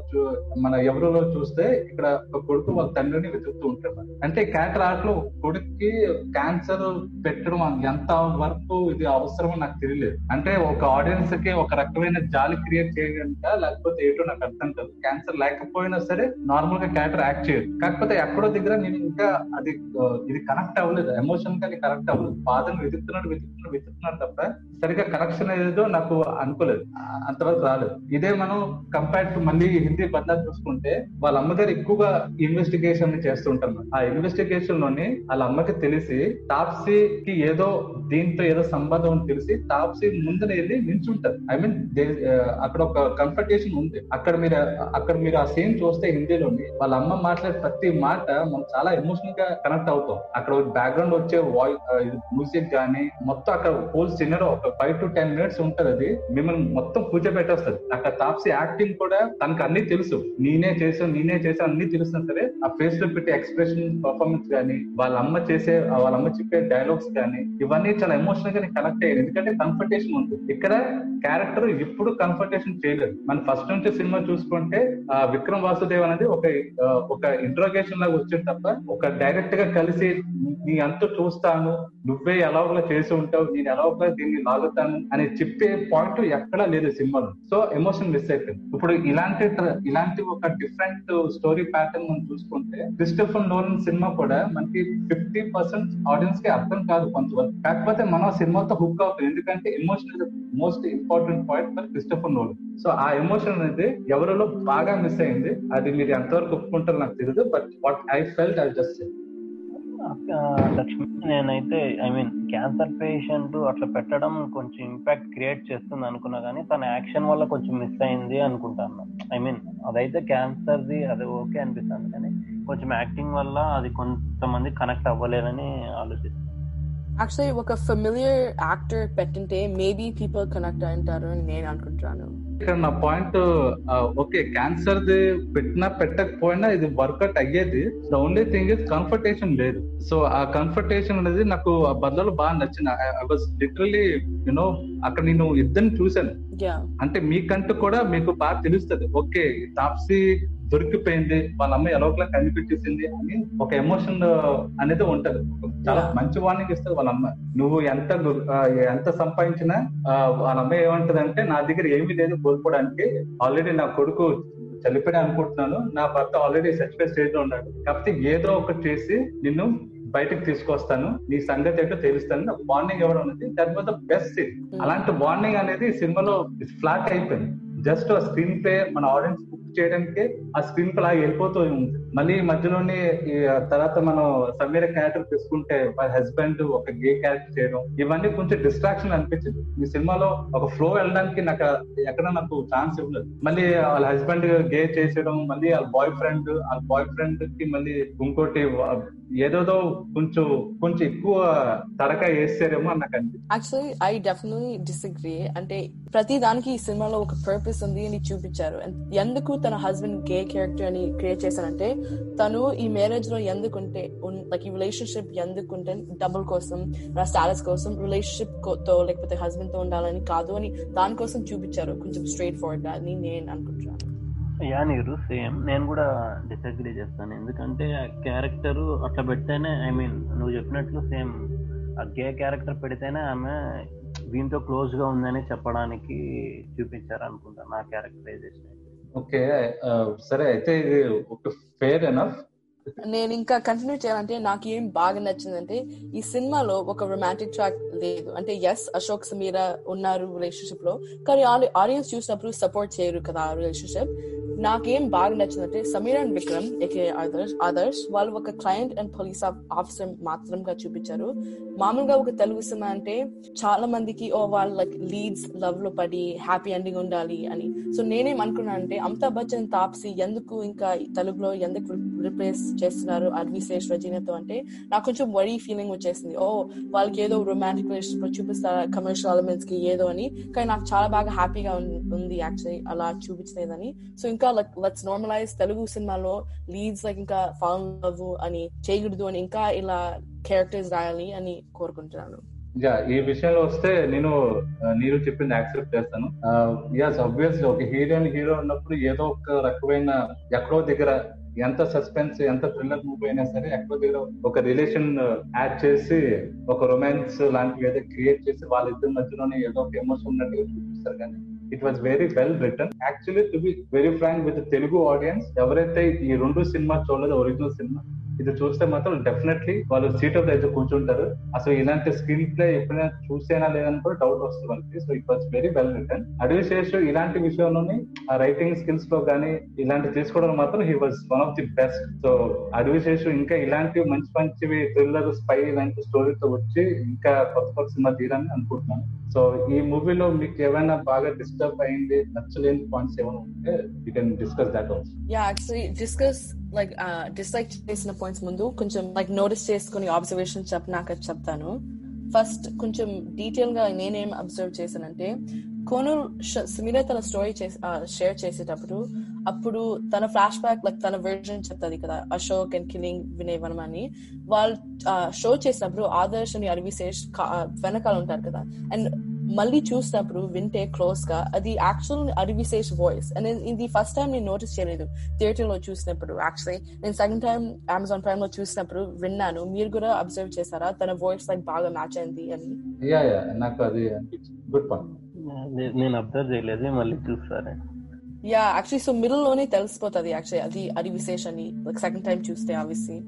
మన ఎవరిలో చూస్తే ఇక్కడ ఒక కొడుకు వాళ్ళ తండ్రిని వెతుకుతూ ఉంటాడు. అంటే క్యాటర్ ఆర్ట్లో కొడుక్కి క్యాన్సర్ పెట్టడం ఎంత వరకు ఇది అవసరమో నాకు తెలియలేదు. అంటే ఒక ఆడియన్స్కి ఒక రకమైన జాలి క్రియేట్ చేయగలగా లేకపోతే ఏంటో నాకు అర్థం కాదు. క్యాన్సర్ లేకపోయినా సరే నార్మల్గా క్యారెక్టర్ యాక్ట్ చేయదు కాకపోతే ఎక్కడో దగ్గర నేను ఇంకా అది ఇది కనెక్ట్ అవ్వలేదు. ఎమోషన్గా కనెక్ట్ అవ్వలేదు ఫాదర్ வித்துனோம் வித்துனோம் வித்துனா இருந்தப்ப సరిగ్గా కనెక్షన్ ఏదో నాకు అనుకోలేదు. అంతవరకు రాలేదు. ఇదే మనం కంపేర్ టు మళ్ళీ హిందీ బద్లా చూసుకుంటే వాళ్ళ అమ్మగారు ఎక్కువగా ఇన్వెస్టిగేషన్ చేస్తుంటారు. ఆ ఇన్వెస్టిగేషన్లోని వాళ్ళ అమ్మకి తెలిసి తాప్సీకి ఏదో దీంతో ఏదో సంబంధం అని తెలిసి తాప్సీ ముందర వెళ్ళి నించుంటారు. ఐ మీన్ అక్కడ ఒక కన్ఫర్టేషన్ ఉంది. అక్కడ మీరు అక్కడ మీరు ఆ సీన్ చూస్తే హిందీలోని వాళ్ళ అమ్మ మాట్లాడే ప్రతి మాట మనం చాలా ఎమోషనల్గా కనెక్ట్ అవుతాం. అక్కడ బ్యాక్గ్రౌండ్ వచ్చే వాయిస్ మ్యూజిక్ గానీ మొత్తం అక్కడ హోల్ సినిమా ఒక ఫైవ్ టు టెన్ మినిట్స్ ఉంటది అది. మిమ్మల్ని మొత్తం పూజ పెట్టేస్తుంది అక్కడ తాప్సీ యాక్టింగ్ కూడా తనకు అన్ని తెలుసు. నేనే చేసాను నేనే చేసాను అన్ని తెలుస్తున్నా సరే ఆ ఫేస్లో పెట్టే ఎక్స్ప్రెషన్ పర్ఫార్మెన్స్ కానీ వాళ్ళ అమ్మ చేసే వాళ్ళ అమ్మ చెప్పే డైలాగ్స్ కానీ ఇవన్నీ చాలా ఎమోషనల్గా కనెక్ట్ అయ్యాను ఎందుకంటే కన్ఫర్టేషన్ ఉంది. ఇక్కడ క్యారెక్టర్ ఎప్పుడు కన్ఫర్టేషన్ చేయలేదు. మనం ఫస్ట్ నుంచి సినిమా చూసుకుంటే ఆ విక్రమ్ వాసుదేవ్ అనేది ఒక ఒక ఇంట్రోగేషన్ లాగా వచ్చిన తప్ప ఒక డైరెక్ట్గా కలిసి నీ అంతా చూస్తాను. నువ్వే ఎలా చేసి ఉంటావు. నేను ఎలా దీన్ని తాగుతాను అని చెప్పే పాయింట్ ఎక్కడా లేదు సినిమాలో. సో ఎమోషన్ మిస్ అయిపోయింది. ఇప్పుడు ఇలాంటి ఇలాంటి ఒక డిఫరెంట్ స్టోరీ ప్యాటర్న్ మనం చూసుకుంటే క్రిస్టఫర్ నోలన్ సినిమా కూడా మనకి ఫిఫ్టీ పర్సెంట్ ఆడియన్స్కి అర్థం కాదు కొంతవరకు. కాకపోతే మనం సినిమాతో హుక్ అవుతుంది ఎందుకంటే emotion is most important point for Christopher Nolan so ఆ ఎమోషన్ అనేది ఎవరిలో బాగా మిస్ అయింది అది మీరు ఎంతవరకు ఒప్పుకుంటారో నాకు తెలియదు but what I felt I just Lakshmi నేనైతే ఐ మీన్ క్యాన్సర్ పేషెంట్ అట్లా పెట్టడం కొంచెం ఇంపాక్ట్ క్రియేట్ చేస్తుంది అనుకున్నా కానీ తన యాక్షన్ వల్ల కొంచెం మిస్ అయింది అనుకుంటాను. ఐ మీన్ అదైతే క్యాన్సర్ది అది ఓకే అనిపిస్తుంది కానీ కొంచెం యాక్టింగ్ వల్ల అది కొంతమంది కనెక్ట్ అవ్వలేదని ఆలోచిస్తాను యాక్చువల్లీ ఒక ఫెమిలియర్ యాక్టర్ పెట్టింటే మేబీ పీపుల్ కనెక్ట్ అంటారు అని నేను అనుకుంటున్నాను. ఇక్కడ నా పాయింట్ ఓకే క్యాన్సర్ ది పెట్టినా పెట్టకపోయినా ఇది వర్కౌట్ అయ్యేది. The only thing is confrontation లేదు. సో ఆ కన్ఫర్టేషన్ అనేది నాకు ఆ బదులు బాగా నచ్చింది ఐ వాజ్ లిటరలీ యునో అక్కడ నేను ఇద్దరిని చూశాను. అంటే మీకంటూ కూడా మీకు బాగా తెలుస్తుంది. ఓకే తాప్సీ దొరికిపోయింది వాళ్ళ అమ్మ ఎలా ఒకలా కనిపెట్టేసింది అని ఒక ఎమోషన్ అనేది ఉంటది. చాలా. మంచి వార్నింగ్ ఇస్తుంది వాళ్ళ అమ్మ నువ్వు ఎంత ఎంత సంపాదించినా వాళ్ళ అమ్మ ఏమంటది అంటే నా దగ్గర ఏమీ లేదు కోల్పోవడానికి. ఆల్రెడీ నా కొడుకు చనిపోయి అనుకుంటున్నాను. నా భర్త ఆల్రెడీ సర్టిఫైడ్ స్టేజ్లో ఉన్నాడు. కాకపోతే ఏదో ఒకటి చేసి నిన్ను బయటకు తీసుకొస్తాను. నీ సంగతి ఏంటో తెలుస్తాను. వార్నింగ్ ఎవరు అనేది that was the best scene అలాంటి వార్నింగ్ అనేది సినిమాలో ఫ్లాట్ అయిపోయింది. జస్ట్ స్క్రీన్ ప్లే మన ఆడియన్స్ చేయడానికి ఆ స్క్రీన్ అలా వెళ్ళిపోతూ ఉంది. మళ్ళీ మధ్యలోనే తర్వాత మనం సమీర క్యారెక్టర్ తీసుకుంటే హస్బెండ్ ఒక గే క్యారెక్టర్ చేయడం ఇవన్నీ కొంచెం డిస్ట్రాక్షన్ అనిపించింది. ఈ సినిమాలో ఒక ఫ్లో వెళ్ళడానికి నాకు ఎక్కడ నాకు ఛాన్స్ ఇవ్వలేదు. మళ్ళీ వాళ్ళ హస్బెండ్ గే చేసేయడం మళ్ళీ వాళ్ళ బాయ్ ఫ్రెండ్ వాళ్ళ బాయ్ ఫ్రెండ్కి మళ్ళీ ఇంకోటి ఏదోదో కొంచెం కొంచెం ఎక్కువ తడక వేస్తారేమో అని నాకు యాక్చువల్లీ ఐ డెఫినెట్లీ డిసగ్రీ అంటే ప్రతి దానికి ఈ సినిమాలో ఒక పర్పస్ ఉంది అని చూపించారు. ఎందుకు తన హస్బెండ్ గే క్యారెక్టర్ అని క్రియేట్ చేశానంటే తను ఈ మ్యారేజ్లో ఎందుకుంటే లైక్ ఈ రిలేషన్షిప్ ఎందుకుంటే డబుల్ కోసం నా స్టాటస్ కోసం రిలేషన్షిప్తో లేకపోతే హస్బెండ్తో ఉండాలని కాదు అని దానికోసం చూపించారు. కొంచెం స్ట్రైట్ ఫార్వర్డ్గా అని నేను అనుకుంటున్నాను. యా నీరు సేమ్. నేను కూడా డిసగ్రీ చేస్తాను. ఎందుకంటే ఆ క్యారెక్టర్ అట్లా పెడితేనే ఐ మీన్ నువ్వు చెప్పినట్లు సేమ్. ఆ గే క్యారెక్టర్ పెడితేనే ఆమె దీంతో క్లోజ్గా ఉందని చెప్పడానికి చూపించారు అనుకుంటాను నా క్యారెక్టరైజేషన్ ఓకే సరే అయితే ఇది ఒక ఫేర్ ఎనఫ్ నేను ఇంకా కంటిన్యూ చేయాలంటే నాకు ఏం బాగా నచ్చిందంటే ఈ సినిమాలో ఒక రొమాంటిక్ ట్రాక్ లేదు. అంటే ఎస్ అశోక్ సమీరా ఉన్నారు రిలేషన్షిప్లో. కానీ ఆడియన్స్ చూసినప్పుడు సపోర్ట్ చేయరు కదా ఆ రిలేషన్షిప్ నాకేం బాగా నచ్చిందంటే సమీర్ అండ్ విక్రమ్ ఏకే ఆదర్శ్ ఆదర్శ్ వాళ్ళు ఒక క్లయింట్ అండ్ పోలీస్ ఆఫీసర్ మాత్రంగా చూపించారు. మామూలుగా ఒక తెలుగు సినిమా అంటే చాలా మందికి ఓ వాళ్ళ లైక్ లీడ్స్ లవ్లో పడి హ్యాపీ ఎండింగ్ ఉండాలి అని. సో నేనేం అనుకున్నాను అంటే అమితాబ్ బచ్చన్ తాప్సి ఎందుకు ఇంకా తెలుగులో ఎందుకు రిప్లేస్ చేస్తున్నారు? అర్విశేష్ రజనీతో అంటే నాకు కొంచెం వరీ ఫీలింగ్ వచ్చేసింది. ఓ వాళ్ళకి ఏదో రొమాంటిక్ రిలేషన్షిప్ చూపిస్తారా కమర్షియల్ ఎలిమెంట్స్కి ఏదో అని. కానీ నాకు చాలా బాగా హ్యాపీగా ఉంది యాక్చువల్లీ అలా చూపించలేదని. సో ఇంకా లైక్ లెట్స్ నార్మలైజ్ తెలుగు సినిమాలో లీడ్స్ లైక్ ఇంకా ఫాల్ లవ్ అని చేయకూడదు అని ఇంకా ఇలా క్యారెక్టర్స్ రాయాలి అని కోరుకుంటున్నాను. యా ఈ విషయంలో వస్తే నేను నీరు చెప్పింది యాక్సెప్ట్ చేస్తాను. యస్ అబ్వియస్లీ ఒక హీరోయిన్ హీరో ఉన్నప్పుడు ఏదో ఒక రకమైన ఎక్కడో దగ్గర ఎంత సస్పెన్స్ ఎంత థ్రిల్లర్ మూవీ అయినా సరే ఎక్కడో దగ్గర ఒక రిలేషన్ యాడ్ చేసి ఒక రొమాన్స్ లాంటివి ఏదో క్రియేట్ చేసి వాళ్ళిద్దరి మధ్యలోనే ఏదో ఒక ఎమోషన్ ఉన్నట్టుగా చూపిస్తారు కానీ it was very well written actually to be very frank with Telugu audience ఎవరైతే ఈ రెండు సినిమా చూడలేదు ఒరిజినల్ సినిమా ఇది చూస్తే మాత్రం డెఫినెట్లీ వాళ్ళు సీట్ ఆఫ్ అయితే కూర్చుంటారు. అసలు ఇలాంటి స్క్రీన్ ప్లే ఎప్పుడైనా చూసేనా లేదని కూడా డౌట్ వస్తుంది మనకి so it was very well written Adivi ఇలాంటి విషయంలోని ఆ రైటింగ్ స్కిల్స్లో కానీ ఇలాంటి తీసుకోవడం మాత్రం he was one of the best so Adivi ఇంకా ఇలాంటి మంచి మంచివి థ్రిల్లర్ స్పై ఇలాంటి స్టోరీతో వచ్చి ఇంకా కొత్త కొత్త సినిమా తీయాలని అనుకుంటున్నాను. సో ఈ మూవీలో మీకు ఏమైనా బాగా డిస్టర్బ్ అయింది నచ్చలేని పాయింట్స్ ఏమైనా ఉంటే you can discuss that also yeah actually discuss like dislike చేసిన పాయింట్స్ ముందు కొంచెం లైక్ నోటీస్ చేసుకుని అబ్జర్వేషన్ చెప్పినాక చెప్తాను. ఫస్ట్ కొంచెం డీటెయిల్గా నేనేం అబ్జర్వ్ చేశానంటే కోను సుమీర తన స్టోరీ షేర్ చేసేటప్పుడు అప్పుడు తన ఫ్లాష్ బ్యాక్ లైక్ తన వర్జన్ చెప్తుంది కదా అశోక్ అండ్ కిలింగ్ వినయ్ వర్మ అని. వాళ్ళు షో చేసినప్పుడు ఆదర్శ్ అని అరవిశేష్ వెనకాల ఉంటారు కదా. అండ్ మళ్ళీ చూసినప్పుడు వింటే క్లోజ్గా అది యాక్చువల్ అరివిశేష్ వాయిస్ అండ్ ఇది ఫస్ట్ టైం నేను నోటీస్ చేయలేదు. థియేటర్లో చూసినప్పుడు యాక్చువల్లీ నేను సెకండ్ టైం అమెజాన్ ప్రైమ్లో చూసినప్పుడు విన్నాను. మీరు కూడా అబ్జర్వ్ చేశారా? తన వాయిస్ లైక్ బాగా మ్యాచ్ అయింది అని. యా యా నాకు అది గుడ్ పాయింట్ నేను అబ్జర్వ్ చేయలేదు మళ్ళీ చూస్తారే యా యాక్చువల్లీ సో మిడిల్లోనే తెలిసిపోతుంది యాక్చువల్లీ అది అది విశేష్ అని. లైక్ సెకండ్ టైం చూస్తే ఆబ్వియస్లీ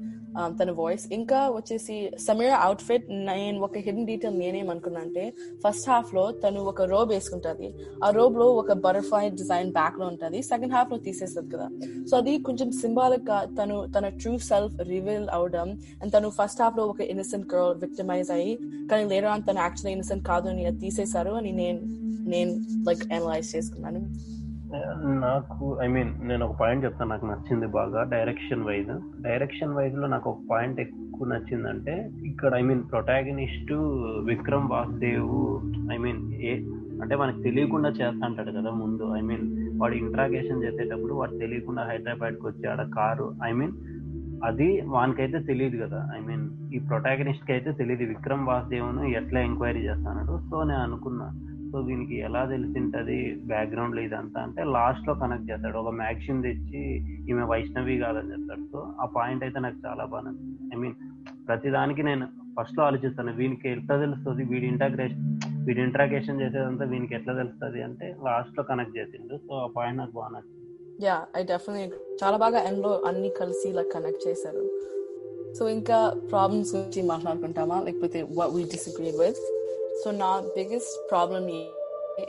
తన వాయిస్ ఇంకా వచ్చేసి సమీరా అవుట్ ఫిట్ నేను ఒక హిడెన్ డీటెయిల్ నేనేమనుకున్నా అంటే ఫస్ట్ హాఫ్లో తను ఒక రోబ్ వేసుకుంటది. ఆ రోబ్లో ఒక బటర్ఫ్లై డిజైన్ బ్యాక్లో ఉంటది. సెకండ్ హాఫ్లో తీసేస్తుంది కదా. సో అది కొంచెం సింబాలిక్గా తను తన ట్రూ సెల్ఫ్ రివీల్ అవడం అండ్ తను ఫస్ట్ హాఫ్లో ఒక ఇన్నసెంట్ గర్ల్ విక్టిమైజ్ అయ్యి కానీ లేటర్ ఆన్ తను యాక్చువల్లీ ఇన్నసెంట్ కాదు అని అది తీసేశారు అని నేను నేను లైక్ అనలైజ్ చేసుకున్నాను. నాకు ఐ మీన్ నేను ఒక పాయింట్ చెప్తాను. నాకు నచ్చింది బాగా డైరెక్షన్ వైజ్ డైరెక్షన్ వైజ్లో నాకు ఒక పాయింట్ ఎక్కువ నచ్చిందంటే ఇక్కడ I mean protagonist Vikram Vasudev I mean ఏ అంటే మనకు తెలియకుండా చేస్తా అంటాడు కదా ముందు. ఐ మీన్ వాడు ఇంట్రాగేషన్ చేసేటప్పుడు వాడు తెలియకుండా హైదరాబాద్కి వచ్చి ఆడ కారు ఐ మీన్ అది వానికైతే తెలియదు కదా. ఐ మీన్ ఈ ప్రొటాగనిస్ట్కి అయితే తెలియదు విక్రమ్ వాసుదేవ్ను ఎట్లా ఎంక్వైరీ చేస్తాడు సో నేను అనుకున్నా. సో దీనికి ఎలా తెలిసింటది బ్యాక్గ్రౌండ్లో ఇదంతా అంటే లాస్ట్లో కనెక్ట్ చేస్తాడు. ఒక మ్యాక్సిమ్ తెచ్చి ఈమె వైష్ణవి కాదని చెప్తాడు సో ఆ పాయింట్ అయితే నాకు చాలా బాగా ఐ మీన్ ప్రతిదానికి నేను ఫస్ట్లో ఆలోచిస్తాను. వీనికి ఎట్లా తెలుస్తుంది? వీడి ఇంటగ్రేషన్ వీడి ఇంట్రాగేషన్ చేసేదంతా వీనికి ఎట్లా తెలుస్తుంది అంటే లాస్ట్లో కనెక్ట్ చేసిండు. సో ఆ పాయింట్ నాకు బాగా నచ్చింది. యా ఐ డెఫినెట్ చాలా బాగా ఎండ్లో అన్ని కలిసి ఇలా కనెక్ట్ చేశారు. సో ఇంకా ప్రాబ్లమ్స్ గురించి మాట్లాడుకుంటామా? లేకపోతే what we disagree with so నా బిగ్గెస్ట్ ప్రాబ్లమ్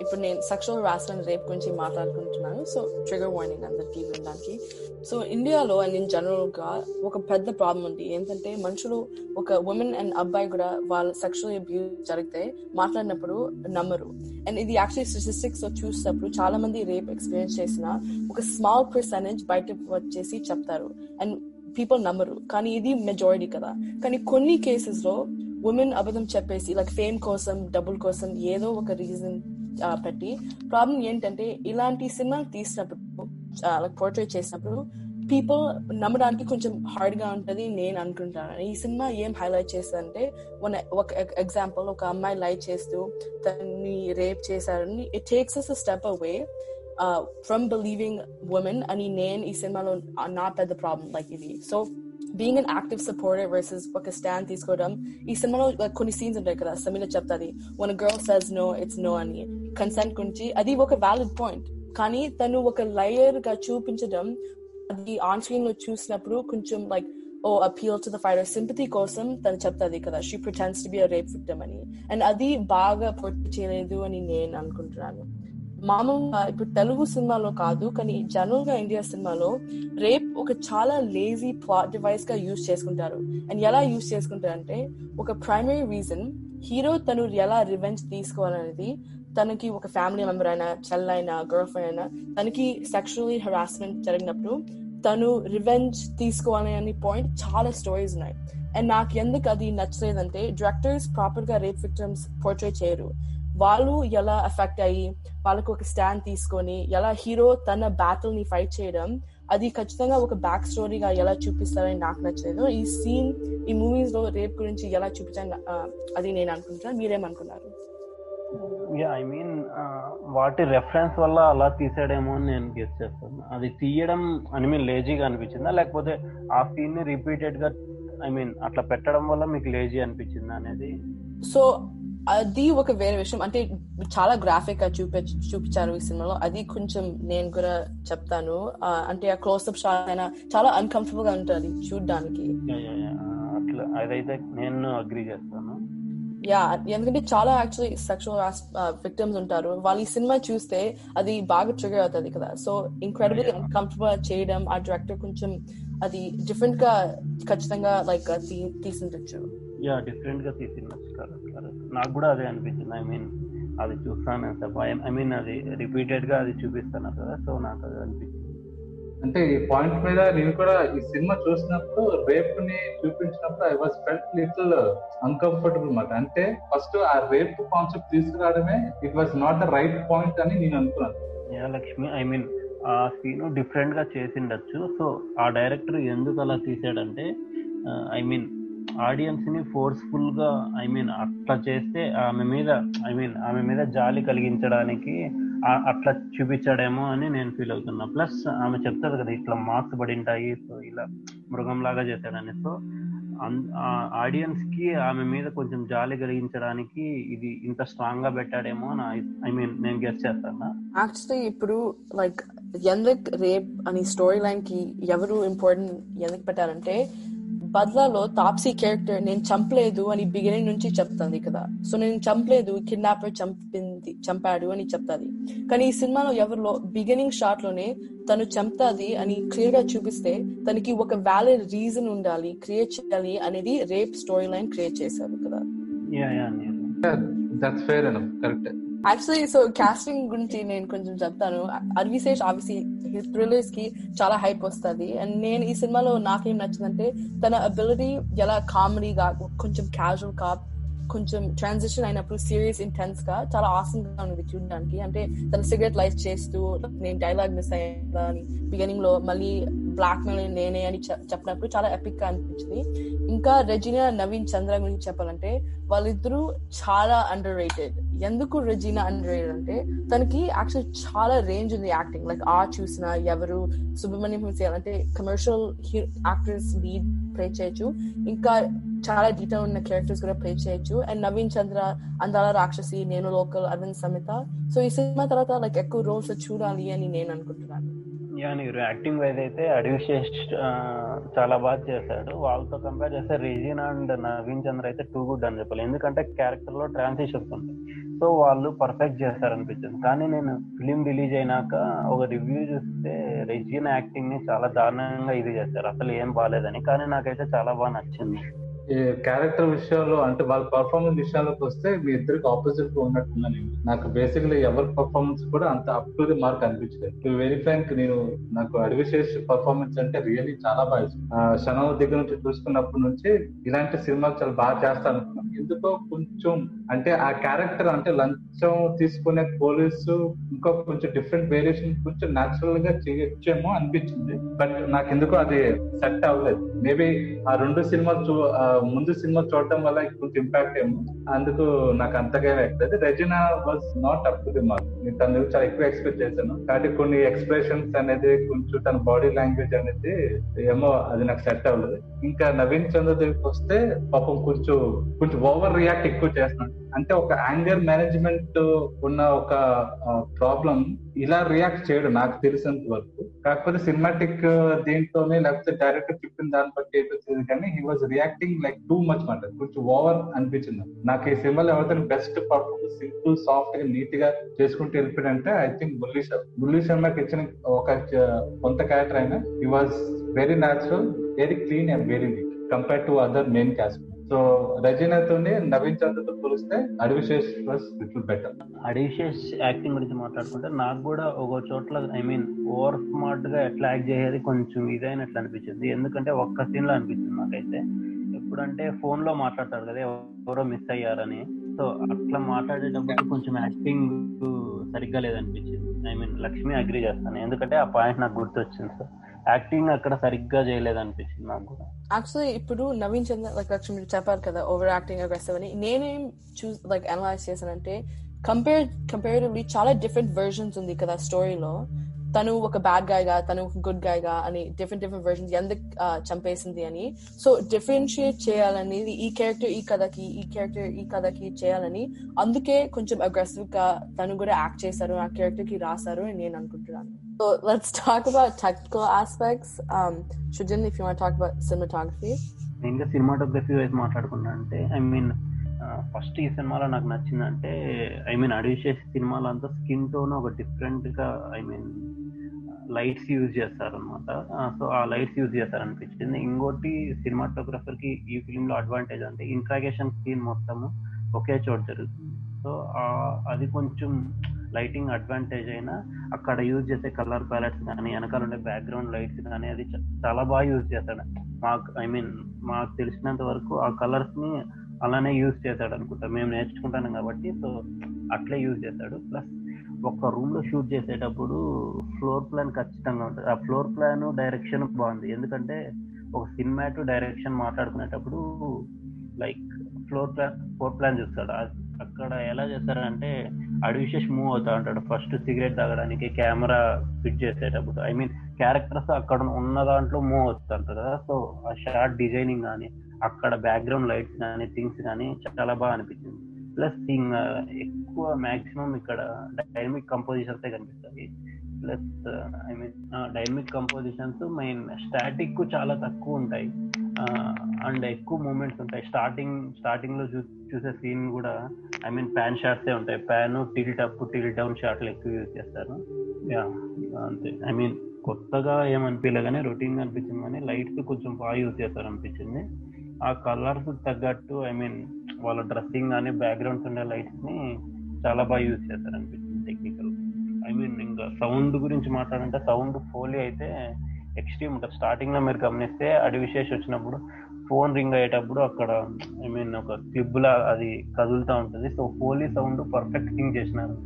ఇప్పుడు నేను సెక్షువల్ హరాస్మెంట్ రేప్ గురించి మాట్లాడుకుంటున్నాను. సో ట్రిగర్ వార్నింగ్ అందరికి వినడానికి. సో ఇండియాలో అండ్ ఇన్ జనరల్గా ఒక పెద్ద ప్రాబ్లం ఉంది. ఏంటంటే మనుషులు ఒక ఉమెన్ అండ్ అబ్బాయి కూడా వాళ్ళ సెక్షువల్ అబ్యూస్ జరిగితే మాట్లాడినప్పుడు నమ్మరు. అండ్ ఇది యాక్చువల్లీ స్టెటిస్టిక్స్ చూసినప్పుడు చాలా మంది రేప్ ఎక్స్పీరియన్స్ చేసిన ఒక స్మాల్ పర్సెంటేజ్ బయట వచ్చేసి చెప్తారు. అండ్ పీపుల్ నమ్మరు. కానీ ఇది మెజారిటీ కదా. కానీ కొన్ని కేసెస్లో ఉమెన్ అబద్ధం చెప్పేసి లైక్ ఫేమ్ కోసం డబ్బుల కోసం ఏదో ఒక రీజన్ పెట్టి ప్రాబ్లం ఏంటంటే ఇలాంటి సినిమాలు తీసినప్పుడు లైక్ పోర్ట్రేట్ చేసినప్పుడు పీపుల్ నమ్మడానికి కొంచెం హార్డ్గా ఉంటది నేను అనుకుంటాను. ఈ సినిమా ఏం హైలైట్ చేస్తుందంటే మన ఒక ఎగ్జాంపుల్ ఒక అమ్మాయి లైట్ చేస్తూ తన్ని రేప్ చేశారని it takes us step away from believing women అని నేను ఈ సినిమాలో నా పెద్ద ప్రాబ్లం లైక్ ఇది. So being an active supporter versus ఒక స్టాండ్ తీసుకోవడం ఈ సినిమాలో కొన్ని సీన్స్ ఉంటాయి కదా సమీల చెప్తాది one girl says no it's no అని. కన్సెంట్ గురించి అది ఒక వ్యాలిడ్ పాయింట్ కానీ తను ఒక లయర్గా చూపించడం అది ఆన్ స్క్రీన్లో చూసినప్పుడు కొంచెం like oh appeal to the fighter sympathy కోసం తను చెప్తాది కదా she pretends to be a rape victim అని. అండ్ అది బాగా పొట్టి చేయలేదు అని నేను అనుకుంటున్నాను. మామూలుగా ఇప్పుడు తెలుగు సినిమాలో కాదు కానీ జనరల్గా ఇండియా సినిమాలో రేప్ ఒక చాలా లేజీ ప్లాట్ డివైస్గా యూజ్ చేసుకుంటారు. అండ్ ఎలా యూజ్ చేసుకుంటారంటే ఒక ప్రైమరీ రీజన్ హీరో తను ఎలా రివెంజ్ తీసుకోవాలనేది తనకి ఒక ఫ్యామిలీ మెంబర్ అయినా చెల్లైనా గర్ల్ ఫ్రెండ్ అయినా తనకి సెక్షువల్లీ హెరాస్మెంట్ జరిగినప్పుడు తను రివెంజ్ తీసుకోవాలి అనే పాయింట్ చాలా స్టోరీస్ ఉన్నాయి. అండ్ నాకు ఎందుకు అది నచ్చలేదంటే డైరెక్టర్స్ ప్రాపర్గా రేప్ విక్టమ్స్ పోర్ట్రేట్ చేయరు. వాళ్ళు ఎలా ఎఫెక్ట్ అయ్యి వాళ్ళకు ఒక స్టాండ్ తీసుకొని ఎలా హీరో తన బ్యాటిల్ని ఫైట్ చేయడం అది ఖచ్చితంగా ఒక బ్యాక్ స్టోరీగా ఎలా చూపిస్తారని నాకు నచ్చలేదు. ఈ సీన్ ఈ మూవీస్లో రేప్ గురించి ఎలా చూపించాను అది నేను అనుకుంటున్నాను. మీరేమనుకున్నారు? యా ఐ మీన్ వాటి రెఫరెన్స్ వల్ల అలా తీసాడేమో అని నేను గెస్ చేస్తాను. అది తీయడం ఐ మీన్ లేజీగా అనిపించిందా? లేకపోతే ఆ సీన్ని రిపీటెడ్గా ఐ మీన్ అట్లా పెట్టడం వల్ల మీకు లేజీ అనిపించిందా అనేది? సో అది ఒక వేరే విషయం. అంటే చాలా గ్రాఫిక్గా చూపి చూపించారు ఈ సినిమాలో. అది కొంచెం నేను కూడా చెప్తాను. అంటే ఆ క్లోజ్అప్ షాట్ అయినా చాలా అన్కంఫర్టబుల్గా ఉంటుంది చూడడానికి. అట్లా. అదైతే నేను అగ్రి చేస్తాను. యా ఎందుకంటే చాలా యాక్చువల్లీ సెక్షువల్ విక్టిమ్స్ ఉంటారు. వాళ్ళు ఈ సినిమా చూస్తే అది బాగా ట్రిగర్ అవుతుంది కదా. సో ఇంక్రెడిబుల్ అన్కంఫర్టబుల్ చేయడం ఆ డైరెక్టర్ కొంచెం అది డిఫరెంట్గా ఖచ్చితంగా లైక్ తీసిండొచ్చు. యా డిఫరెంట్గా తీసిండొచ్చు కరెక్ట్ కరెక్ట్ నాకు కూడా అదే అనిపించింది. ఐ మీన్ అది చూస్తాను ఐ మీన్ అది రిపీటెడ్గా అది చూపిస్తాను కదా సో నాకు అది అనిపించింది. అంటే ఈ పాయింట్ మీద నేను కూడా ఈ సినిమా చూసినప్పుడు రేప్ని చూపించినప్పుడు I was felt little uncomfortable అనమాట అంటే ఫస్ట్ ఆ రేప్ కాన్సెప్ట్ తీసుకురావడమే it was not the right point అని నేను అనుకున్నాను. లక్ష్మి ఐ మీన్ ఆ సీన్ డిఫరెంట్గా చేసిండొచ్చు. సో ఆ డైరెక్టర్ ఎందుకు అలా తీసాడంటే ఐ మీన్ ఆడియన్స్ని ఫోర్స్ఫుల్గా ఐ మీన్ అట్లా చేస్తే ఆమె మీద ఐ మీన్ ఆమె మీద జాలి కలిగించడానికి అట్లా చూపించాడేమో అని నేను ఫీల్ అవుతున్నా. ప్లస్ ఆమె చెప్తారు కదా ఇట్లా మార్క్స్ పడింటాయి సో ఇలా మృగం లాగా చేశాడని. సో ఆడియన్స్కి ఆమె మీద కొంచెం జాలి కలిగించడానికి ఇది ఇంత స్ట్రాంగ్గా పెట్టాడేమో ఐ మీన్ నేను గెస్ట్ చేస్తాను యాక్చువల్లీ ఇప్పుడు లైక్ ఎందుకు రేప్ అని స్టోరీ లైన్కి ఎవరు ఇంపార్టెంట్ ఎందుకు పెట్టారంటే బద్లాలో తాప్సీ క్యారెక్టర్ నేను చంపలేదు అని బిగినింగ్ నుంచి చెప్తుంది కదా. సో నేను చంపలేదు కిడ్నాపర్ చంపింది చంపాడు అని చెప్తాది. కానీ ఈ సినిమాలో ఎవరిలో బిగినింగ్ షాట్లోనే తను చంపుతాది అని క్లియర్గా చూపిస్తే తనకి ఒక వ్యాలిడ్ రీజన్ ఉండాలి క్రియేట్ చేయాలి అనేది రేప్ స్టోరీ లైన్ క్రియేట్ చేశారు కదా. దట్స్ ఫేర్ అన్న కరెక్ట్ యాక్చువల్లీ సో కాస్టింగ్ గురించి నేను కొంచెం చెప్తాను. అర్విశేష్ ఆబ్వియస్లీ థ్రిల్లర్స్కి చాలా హైప్ వస్తుంది. అండ్ నేను ఈ సినిమాలో నాకేం నచ్చిందంటే తన అబిలిటీ ఎలా కామెడీగా కొంచెం క్యాజువల్గా కొంచెం ట్రాన్సిషన్ అయినప్పుడు సీరియస్ ఇంటెన్స్గా చాలా ఆసమ్గా ఉంది చూడడానికి. అంటే తన సిగరెట్ లైఫ్ చేస్తూ నేను డైలాగ్ మిస్ అయ్యా అని బిగినింగ్లో మళ్ళీ బ్లాక్ మెయిల్ నేనే అని చెప్పినప్పుడు చాలా ఎపిక్గా అనిపించింది. ఇంకా రెజినా నవీన్ చంద్ర గురించి చెప్పాలంటే వాళ్ళిద్దరూ చాలా అండర్ రేటెడ్ ఎందుకు రెజీనా అండర్ రేటెడ్ అంటే తనకి యాక్చువల్ చాలా రేంజ్ ఉంది యాక్టింగ్ లైక్ ఆ చూసిన ఎవరు సుబ్రహ్మణ్యం అంటే కమర్షియల్ యాక్టర్స్ లీడ్ ప్లే చేయొచ్చు. ఇంకా చాలా డీటెయిల్ ఉన్న క్యారెక్టర్స్ కూడా ప్లే చేయొచ్చు. అండ్ నవీన్ చంద్ర అందాల రాక్షసి నేను లోకల్ అరవింద్ సమిత. సో ఈ సినిమా తర్వాత లైక్ ఎక్కువ రోల్స్ చూడాలి అని నేను అనుకుంటున్నాను. యా మీరు యాక్టింగ్ వైజ్ అయితే అడివిశేష్ చాలా బాగా చేశాడు. వాళ్ళతో కంపేర్ చేస్తే రిజిన్ అండ్ నవీన్ చంద్ర అయితే టూ గుడ్ అని చెప్పాలి. ఎందుకంటే క్యారెక్టర్లో ట్రాన్సిషన్స్ ఉంటాయి. సో వాళ్ళు పర్ఫెక్ట్ చేస్తారు అనిపించింది కానీ నేను ఫిలిం రిలీజ్ అయినాక ఒక రివ్యూ చూస్తే రెజిన్ యాక్టింగ్ని చాలా దారుణంగా ఇది చేస్తారు అసలు ఏం బాగాలేదని. కానీ నాకైతే చాలా బాగా నచ్చింది. క్యారెక్టర్ విషయాల్లో అంటే వాళ్ళ పర్ఫార్మెన్స్ విషయాలకు వస్తే మీ ఇద్దరికి ఆపోజిట్గా ఉన్నట్టున్నాను నేను. నాకు బేసిక్లీ ఎవరి పర్ఫార్మెన్స్ కూడా అంత అప్ టు ది మార్క్ అనిపించలేదు. టు వెరీ ఫ్రాంక్ నేను నాకు అడివిశేష్ పర్ఫార్మెన్స్ అంటే రియల్లీ చాలా బాగా ఇష్టం. ఆ, దగ్గర నుంచి చూసుకున్నప్పటి నుంచి ఇలాంటి సినిమాలు చాలా బాగా చేస్తాను అనుకున్నాను. ఎందుకో కొంచెం అంటే ఆ క్యారెక్టర్ అంటే లంచం తీసుకునే పోలీసు ఇంకా కొంచెం డిఫరెంట్ వేరియేషన్ కొంచెం న్యాచురల్గా చేయొచ్చేమో అనిపించింది. బట్ నాకు ఎందుకో అది సెట్ అవ్వలేదు. మేబీ ఆ రెండు సినిమాలు చూ ముందు సినిమా చూడటం వల్ల కొంచెం ఇంపాక్ట్ ఏమో. అందుకు నాకు అంతగా ఎక్కలేదు Regina was not up to the mark నేను తన చాలా ఎక్కువ ఎక్స్పెక్ట్ చేశాను. కాబట్టి కొన్ని ఎక్స్ప్రెషన్స్ అనేది కొంచెం తన బాడీ లాంగ్వేజ్ అనేది ఏమో అది నాకు సెట్ అవ్వలేదు. ఇంకా నవీన్ చంద్ర దగ్గరికి వస్తే పాపం కొంచెం కొంచెం ఓవర్ రియాక్ట్ ఎక్కువ చేస్తున్నాడు. అంటే ఒక యాంగర్ మేనేజ్మెంట్ ఉన్న ఒక ప్రాబ్లం ఇలా రియాక్ట్ చేయడు నాకు తెలిసినంత వరకు. కాకపోతే సినిమాటిక్ uh, దీంట్లోనే లేకపోతే డైరెక్టర్ చెప్పిన దాన్ని బట్టి ఏదో కానీ he was reacting like too much మాట కొంచెం ఓవర్ అనిపించింది నాకు. ఈ సినిమాలో ఎవరితో బెస్ట్ పర్ఫార్మెన్స్ సింపుల్ సాఫ్ట్గా నీట్గా చేసుకుంటూ వెళ్ళిపోయాడంటే ఐ థింక్ బుల్లి శర్మ బుల్లి శర్మకి ఇచ్చిన ఒక కొంత క్యారెక్టర్ అయినా he was very natural very clean and very neat compare to other main cast so రజనీతోనే Naveen చంద్రతో పోలిస్తే Adivi Sesh was little better Adivi Sesh acting గురించి మాట్లాడుకుంటే నాకు కూడా ఒక చోట్ల ఐ మీన్ ఓవర్ స్మార్ట్గా ఎట్లా యాక్ట్ చేసేది కొంచెం ఇదైనట్లు అనిపించింది. ఎందుకంటే ఒక్క సీన్లో అనిపించింది నాకైతే. ఎప్పుడంటే ఫోన్లో మాట్లాడతాడు కదా ఎవరో మిస్ అయ్యారని. సో అట్లా మాట్లాడేటప్పుడు కొంచెం యాక్టింగ్ సరిగ్గా లేదనిపించింది. ఐ మీన్ లక్ష్మి అగ్రి చేస్తాను. ఎందుకంటే ఆ పాయింట్ నాకు గుర్తొచ్చింది సార్ యాక్టింగ్ అక్కడ సరిగ్గా చేయలేదు అనిపించింది నాకు కూడా. యాక్చువల్లీ ఇప్పుడు నవీన్ చంద్ర లైక్ లక్ష్మి మీరు చెప్పారు కదా ఓవర్ యాక్టింగ్ అగ్రెసివ్ అని. నేనేం చూస్ లైక్ అనలైజ్ చేశానంటే కంపేర్ కంపేరిటివ్లీ చాలా డిఫరెంట్ వెర్షన్స్ ఉంది కదా స్టోరీలో తను ఒక బ్యాడ్ గాయ్గా తను ఒక గుడ్ గాయ్గా అని డిఫరెంట్ డిఫరెంట్ వెర్షన్స్ ఎందుకు చంపేసింది అని. సో డిఫరెన్షియేట్ చేయాలని ఈ క్యారెక్టర్ ఈ కథకి ఈ క్యారెక్టర్ ఈ కథకి చేయాలని. అందుకే కొంచెం అగ్రెసివ్గా తను కూడా యాక్ట్ చేశారు ఆ క్యారెక్టర్కి రాశారు అని నేను అనుకుంటున్నాను. So let's talk about technical aspects Srujan if you talk about cinematography ఇంకా సినిమాటోగ్రఫీ వైజ్ మాట్లాడుకున్నా అంటే ఐ మీన్ ఫస్ట్ ఈ సినిమాలో నాకు నచ్చిందంటే ఐ మీన్ అడివిశేష్ సినిమాలో అంతా స్కిన్ టోన్ ఒక డిఫరెంట్గా ఐ మీన్ లైట్స్ యూజ్ చేస్తారు అనమాట సో ఆ లైట్స్ యూజ్ చేస్తారు అనిపించింది ఇంకోటి సినిమాటోగ్రఫర్కి ఈ ఫిల్మ్లో అడ్వాంటేజ్ అంటే ఇంట్రాగేషన్ సీన్ మొత్తము ఒకే చోట జరుగుతుంది. సో అది కొంచెం లైటింగ్ అడ్వాంటేజ్ అయినా అక్కడ యూజ్ చేసే కలర్ ప్యాలెట్స్ కానీ వెనకాల ఉండే బ్యాక్గ్రౌండ్ లైట్స్ కానీ అది చాలా బాగా యూజ్ చేస్తాడు. మాకు ఐ మీన్ మాకు తెలిసినంత వరకు ఆ కలర్స్ని అలానే యూజ్ చేశాడు అనుకుంటా మేము నేర్చుకుంటాను కాబట్టి సో అట్లే యూజ్ చేశాడు ప్లస్ ఒక రూమ్లో షూట్ చేసేటప్పుడు ఫ్లోర్ ప్లాన్ ఖచ్చితంగా ఉంటుంది. ఆ ఫ్లోర్ ప్లాన్ డైరెక్షన్ బాగుంది. ఎందుకంటే ఒక సినిమాటు డైరెక్షన్ మాట్లాడుకునేటప్పుడు like floor plan floor plan చూస్తాడు. అక్కడ ఎలా చేస్తారంటే అడివిశేష్ మూవ్ అవుతా ఉంటాడు. ఫస్ట్ సిగరెట్ తాగడానికి కెమెరా ఫిట్ చేసేటప్పుడు. ఐ మీన్ క్యారెక్టర్స్ అక్కడ ఉన్న దాంట్లో మూవ్ అవుతుంటారు కదా సో ఆ షార్ట్ డిజైనింగ్ కానీ అక్కడ బ్యాక్గ్రౌండ్ లైట్స్ కానీ థింగ్స్ కానీ చాలా బాగా అనిపించింది. ప్లస్ ఇంకా ఎక్కువ మ్యాక్సిమం ఇక్కడ డైనమిక్ కంపోజిషన్స్ కనిపిస్తాయి. Plus I mean dynamic compositions main static చాలా తక్కువ ఉంటాయి. అండ్ ఎక్కువ మూమెంట్స్ ఉంటాయి. స్టార్టింగ్ స్టార్టింగ్లో చూ- చూసే సీన్ కూడా ఐ మీన్ ప్యాన్ షాట్సే ఉంటాయి. Pan tilt up tilt down షాట్లు ఎక్కువ యూజ్ చేస్తారు. యా అంతే. ఐ మీన్ కొత్తగా ఏమనిపించలే కానీ రొటీన్ అనిపించింది కానీ లైట్స్ కొంచెం బాగా యూజ్ చేస్తారు అనిపించింది ఆ కలర్స్ తగ్గట్టు ఐ మీన్ వాళ్ళ డ్రెస్సింగ్ కానీ బ్యాక్గ్రౌండ్స్ ఉండే లైట్స్ని చాలా బాగా యూజ్ చేస్తారు అనిపిస్తుంది టెక్నికల్ ఐ మీన్ ఇంకా సౌండ్ గురించి మాట్లాడంటే సౌండ్ ఫోలీ అయితే ఎక్స్ట్రీమ్ ఉంటుంది. స్టార్టింగ్లో మీరు గమనిస్తే అడవి విశేష వచ్చినప్పుడు ఫోన్ రింగ్ అయ్యేటప్పుడు అక్కడ ఐ మీన్ ఒక క్లిబ్లా అది కదులుతూ ఉంటుంది. So foley sound perfect thing చేసినారు.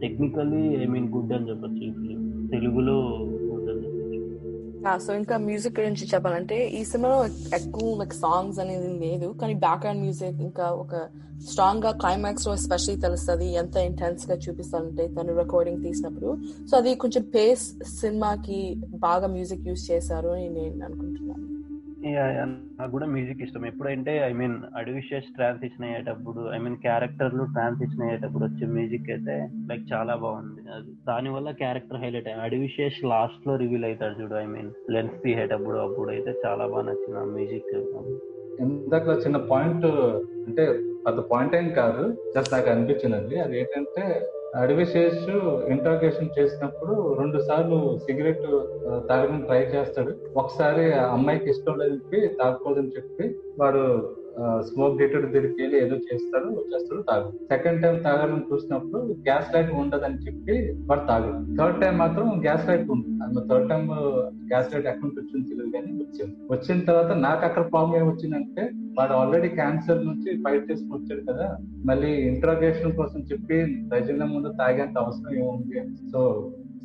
టెక్నికల్లీ ఐ మీన్ గుడ్ అని చెప్పొచ్చు. తెలుగులో సో ఇంకా మ్యూజిక్ గురించి చెప్పాలంటే ఈ సినిమాలో ఎక్కువ లైక్ సాంగ్స్ అనేది లేదు. కానీ బ్యాక్గ్రౌండ్ మ్యూజిక్ ఇంకా ఒక స్ట్రాంగ్గా క్లైమాక్స్లో ఎస్పెషల్లీ తెలుస్తుంది ఎంత ఇంటెన్స్గా చూపిస్తారంటే తను రికార్డింగ్ తీసినప్పుడు. సో అది కొంచెం పేస్ సినిమాకి బాగా మ్యూజిక్ యూస్ చేశారు అని నేను అనుకుంటున్నాను. నాకు కూడా మ్యూజిక్ ఇష్టం. ఎప్పుడంటే ఐ మీన్ అడివిషియస్ ట్రాన్సిషన్ అయ్యేటప్పుడు ఐ మీన్ క్యారెక్టర్లు ట్రాన్సిషన్ అయ్యేటప్పుడు వచ్చే మ్యూజిక్ అయితే లైక్ చాలా బాగుంది. అది దాని వల్ల క్యారెక్టర్ హైలైట్ అయ్యి అడివిషియస్ లాస్ట్లో రివీల్ అవుతాడు చూడు ఐ మీన్ లెన్స్ తీసేటప్పుడు అప్పుడు అయితే చాలా బాగా నచ్చింది ఆ మ్యూజిక్ ఇందాక చిన్న పాయింట్ అంటే పెద్ద పాయింట్ ఏం కాదు జస్ట్ నాకు అనిపించిందండి. అది ఏంటంటే అడవి శేషు ఇంట్రాగేషన్ చేసినప్పుడు రెండు సార్లు సిగరెట్ తాగడం ట్రై చేస్తాడు. ఒకసారి ఆ అమ్మాయికి ఇష్టం లేదని చెప్పి తాగకూడదని చెప్పి వాడు స్మోక్ డేటెడ్ దగ్గరికి వెళ్ళి ఏదో చేస్తాడు వచ్చేస్తాడు తాగు సెకండ్ టైం తాగాలని చూసినప్పుడు గ్యాస్ లైట్ ఉండదని చెప్పి వాడు తాగు థర్డ్ టైం మాత్రం గ్యాస్ లైట్ ఉంది. థర్డ్ టైం గ్యాస్ లైట్ ఎక్కడ వచ్చింది తెలియదు కానీ వచ్చింది. వచ్చిన తర్వాత నాకు అక్కడ ప్రాబ్లం ఏమొచ్చిందంటే వాడు ఆల్రెడీ క్యాన్సర్ నుంచి ఫైట్ చేసుకుని వచ్చాడు కదా మళ్ళీ ఇంట్రాగేషన్ కోసం చెప్పి ప్రజల ముందు తాగేంత అవసరం ఏముంది? సో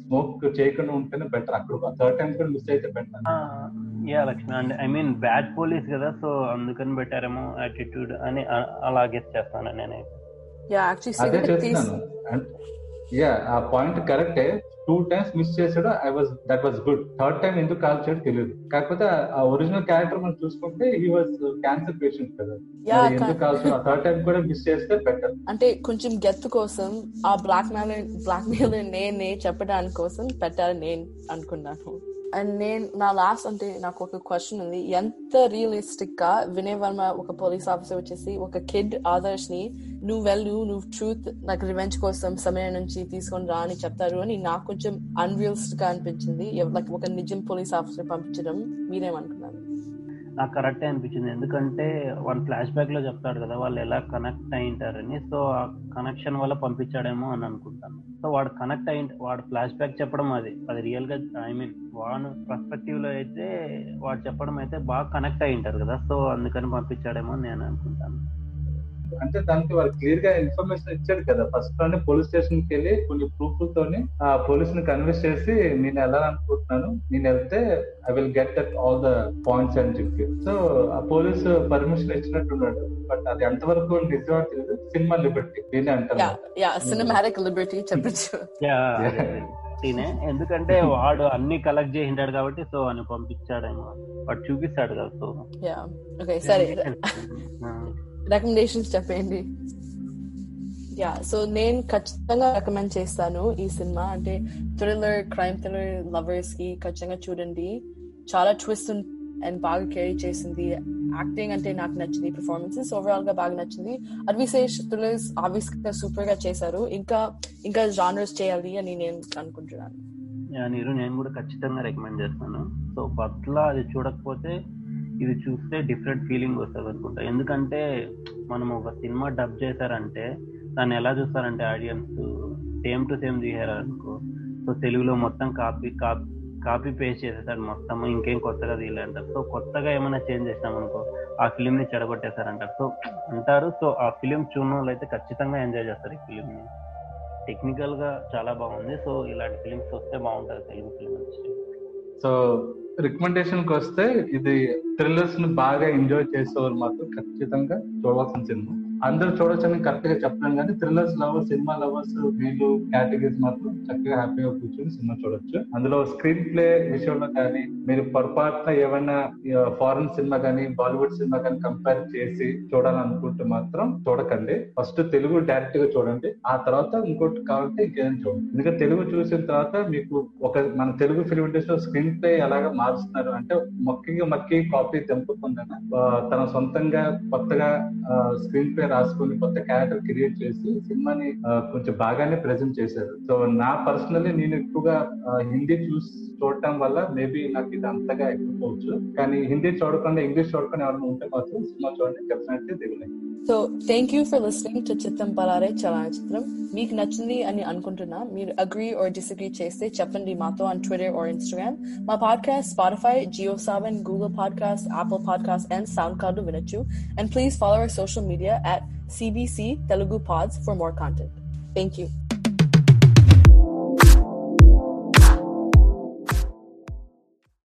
స్మోక్ చేయకుండా ఉంటేనే బెటర్ అక్కడ థర్డ్ టైం కూడా మిస్ అయితే better yeah Lakshmi. And I mean bad police కదా సో అందుకని పెట్టారేమో యాటిట్యూడ్ అని అ- అలా గెస్ చేస్తాను నేనైతే యా యాక్చువల్లీ యా ఆ పాయింట్ కరెక్టే టూ టైమ్స్ మిస్ చేసాడు I was that was good third time ఎందుకు కాల్ చేయడం తెలియదు కాకపోతే ఆ ఒరిజినల్ క్యారెక్టర్ మనం చూసుకుంటే ఈ వాజ్ క్యాన్సర్ పేషెంట్ కదా. ఎందుకు కాల్ థర్డ్ టైం కూడా మిస్ చేస్తే బెటర్ అంటే కొంచెం గెత్తు కోసం ఆ బ్లాక్ మెయిల్ బ్లాక్ మెయిల్ నేనే చెప్పడానికి కోసం పెట్టాలని నేను అనుకున్నాను. అండ్ నేను నా లాస్ట్ అంటే నాకు ఒక క్వశ్చన్ ఉంది. ఎంత రియలిస్టిక్గా వినయ్ వర్మ ఒక పోలీస్ ఆఫీసర్ వచ్చేసి ఒక కిడ్ ఆదర్శ్ని నువ్వు వెళ్ళు నువ్వు ట్రూత్ నాకు రివెంజ్ కోసం సమయం నుంచి తీసుకొని రా అని చెప్తారు అని నాకు కొంచెం అన్రియలిస్టిక్గా అనిపించింది. లైక్ ఒక నిజం పోలీస్ ఆఫీసర్ పంపించడం మీరేమనుకున్నారు? నాకు కరెక్టే అనిపించింది. ఎందుకంటే వాళ్ళు ఫ్లాష్ బ్యాక్లో చెప్తాడు కదా వాళ్ళు ఎలా కనెక్ట్ అయింటారని సో ఆ కనెక్షన్ వల్ల పంపించాడేమో అని అనుకుంటాను. సో వాడు కనెక్ట్ అయి వాడు ఫ్లాష్ బ్యాక్ చెప్పడం అది. అది రియల్గా ఐ మీన్ వాడు పర్స్పెక్టివ్లో అయితే వాడు చెప్పడం అయితే బాగా కనెక్ట్ అయి ఉంటారు కదా. సో అందుకని పంపించాడేమో నేను అనుకుంటాను. అంటే దానికి వారు క్లియర్గా ఇన్ఫర్మేషన్ ఇచ్చాడు కదా. ఫస్ట్లోనే పోలీస్ స్టేషన్కి వెళ్ళి కొన్ని ప్రూఫ్ తోని ఆ పోలీస్ని కన్విన్స్ చేసి నేను వెళ్ళాలనుకుంటున్నాను. నేను వెళ్తే I will get that all the points అని చెప్పి సో ఆ పోలీస్ పర్మిషన్ ఇచ్చినట్టున్నాడు. బట్ అది ఎంతవరకు నిజమో తెలియదు సినిమా లిబర్టీ దీన్ని యా అంటారు సినిమాటిక్ లిబర్టీ చెప్పచ్చు. ఎందుకంటే వాడు అన్ని కలెక్ట్ చేసింటాడు కాబట్టి సో అని పంపించాడేమో. వాడు చూపిస్తాడు కదా సో. యా ఓకే సరే రికమెండేషన్స్ చెప్పండి యా సో నేను ఖచ్చితంగా రికమెండ్ చేస్తాను ఈ సినిమా. అంటే థ్రిల్లర్ క్రైమ్ థ్రిల్లర్ లవర్స్కి ఖచ్చితంగా చూడండి. చాలా ట్విస్ట్ అండ్ బాగా క్యారీ చేసింది. యాక్టింగ్ అంటే నాకు నచ్చింది పర్ఫార్మెన్సెస్ ఓవరాల్గా బాగా నచ్చింది. అడ్విశేష్ థ్రిల్లర్స్ ఆబ్వియస్గా సూపర్గా చేశారు. ఇంకా ఇంకా జానర్స్ చేయాలి అని నేను అనుకుంటున్నాను. నేను కూడా ఖచ్చితంగా రికమెండ్ చేస్తాను. సో పట్ల అది చూడకపోతే ఇది చూస్తే డిఫరెంట్ ఫీలింగ్ వస్తుంది అనుకుంటా. ఎందుకంటే మనం ఒక సినిమా డబ్ చేశారంటే దాన్ని ఎలా చూస్తారంటే ఆడియన్స్ సేమ్ టు సేమ్ అనుకో. సో తెలుగులో మొత్తం కాపీ కాపీ కాపీ పేస్ట్ చేసేసాడు మొత్తం ఇంకేం కొత్తగా తీయలేంటారు సో కొత్తగా ఏమైనా చేంజ్ చేసినామనుకో ఆ ఫిలిం ని చెడగొట్టేశారంటారు. సో అంటారు సో ఆ ఫిలిం చూడడం వాళ్ళు అయితే ఖచ్చితంగా ఎంజాయ్ చేస్తారు ఈ ఫిలిం ని టెక్నికల్గా చాలా బాగుంది. సో ఇలాంటి ఫిలిమ్స్ వస్తే బాగుంటుంది తెలుగు ఫిలిం ఇండస్ట్రీ సో రికమెండేషన్కి వస్తే ఇది థ్రిల్లర్స్ని బాగా ఎంజాయ్ చేసేవారు మాత్రం ఖచ్చితంగా చూడవలసిన సినిమా. అందరూ చూడొచ్చని కరెక్ట్గా చెప్పడం కానీ థ్రిల్లర్స్ లవర్స్ సినిమా లవర్స్ వీళ్ళు కేటగిరీస్ మాత్రం చక్కగా హ్యాపీగా కూర్చొని సినిమా చూడొచ్చు. అందులో స్క్రీన్ ప్లే విషయంలో కానీ మీరు పొరపాటున ఏమైనా ఫారెన్ సినిమా కానీ బాలీవుడ్ సినిమా కానీ కంపేర్ చేసి చూడాలనుకుంటే మాత్రం చూడకండి. ఫస్ట్ తెలుగు డైరెక్ట్గా చూడండి. ఆ తర్వాత ఇంకోటి కావాలంటే ఇంకేదైనా చూడండి. ఎందుకంటే తెలుగు చూసిన తర్వాత మీకు ఒక మన తెలుగు ఫిలిం ఇండస్ట్రీలో స్క్రీన్ ప్లే ఎలాగా మారుస్తున్నారు అంటే మొక్కిగా మక్కి కాపీ తెంపుకుందన తన సొంతంగా కొత్తగా స్క్రీన్ ప్లే రాసుకుని కొత్త క్యారెక్టర్ క్రియేట్ చేసి సినిమాని కొంచెం బాగానే ప్రజెంట్ చేశారు. సో నా పర్సనల్లీ నేను ఎక్కువగా హిందీ చూసి చూడటం వల్ల మేబీ నాకు ఇది అంతగా ఎక్కువచ్చు కానీ హిందీ చూడకుండా ఇంగ్లీష్ చూడకుండా ఎవరైనా ఉంటే మాత్రం సినిమా చూడండి definitely దిగులే so thank you for listening to చిత్తం పలారే చలనచిత్రం మీకు నచ్చింది అని అనుకుంటున్నా మీరు అగ్రీ ఆర్ డిసగ్రీ చేస్తే చెప్పండి మాతో ఆన్ ట్విట్టర్ ఆర్ ఇన్స్టాగ్రామ్ మా podcast Spotify Jio Saavn Google podcast Apple podcast and SoundCloud వినొచ్చు. And please follow our social media at CBC Telugu Pods for more content. Thank you.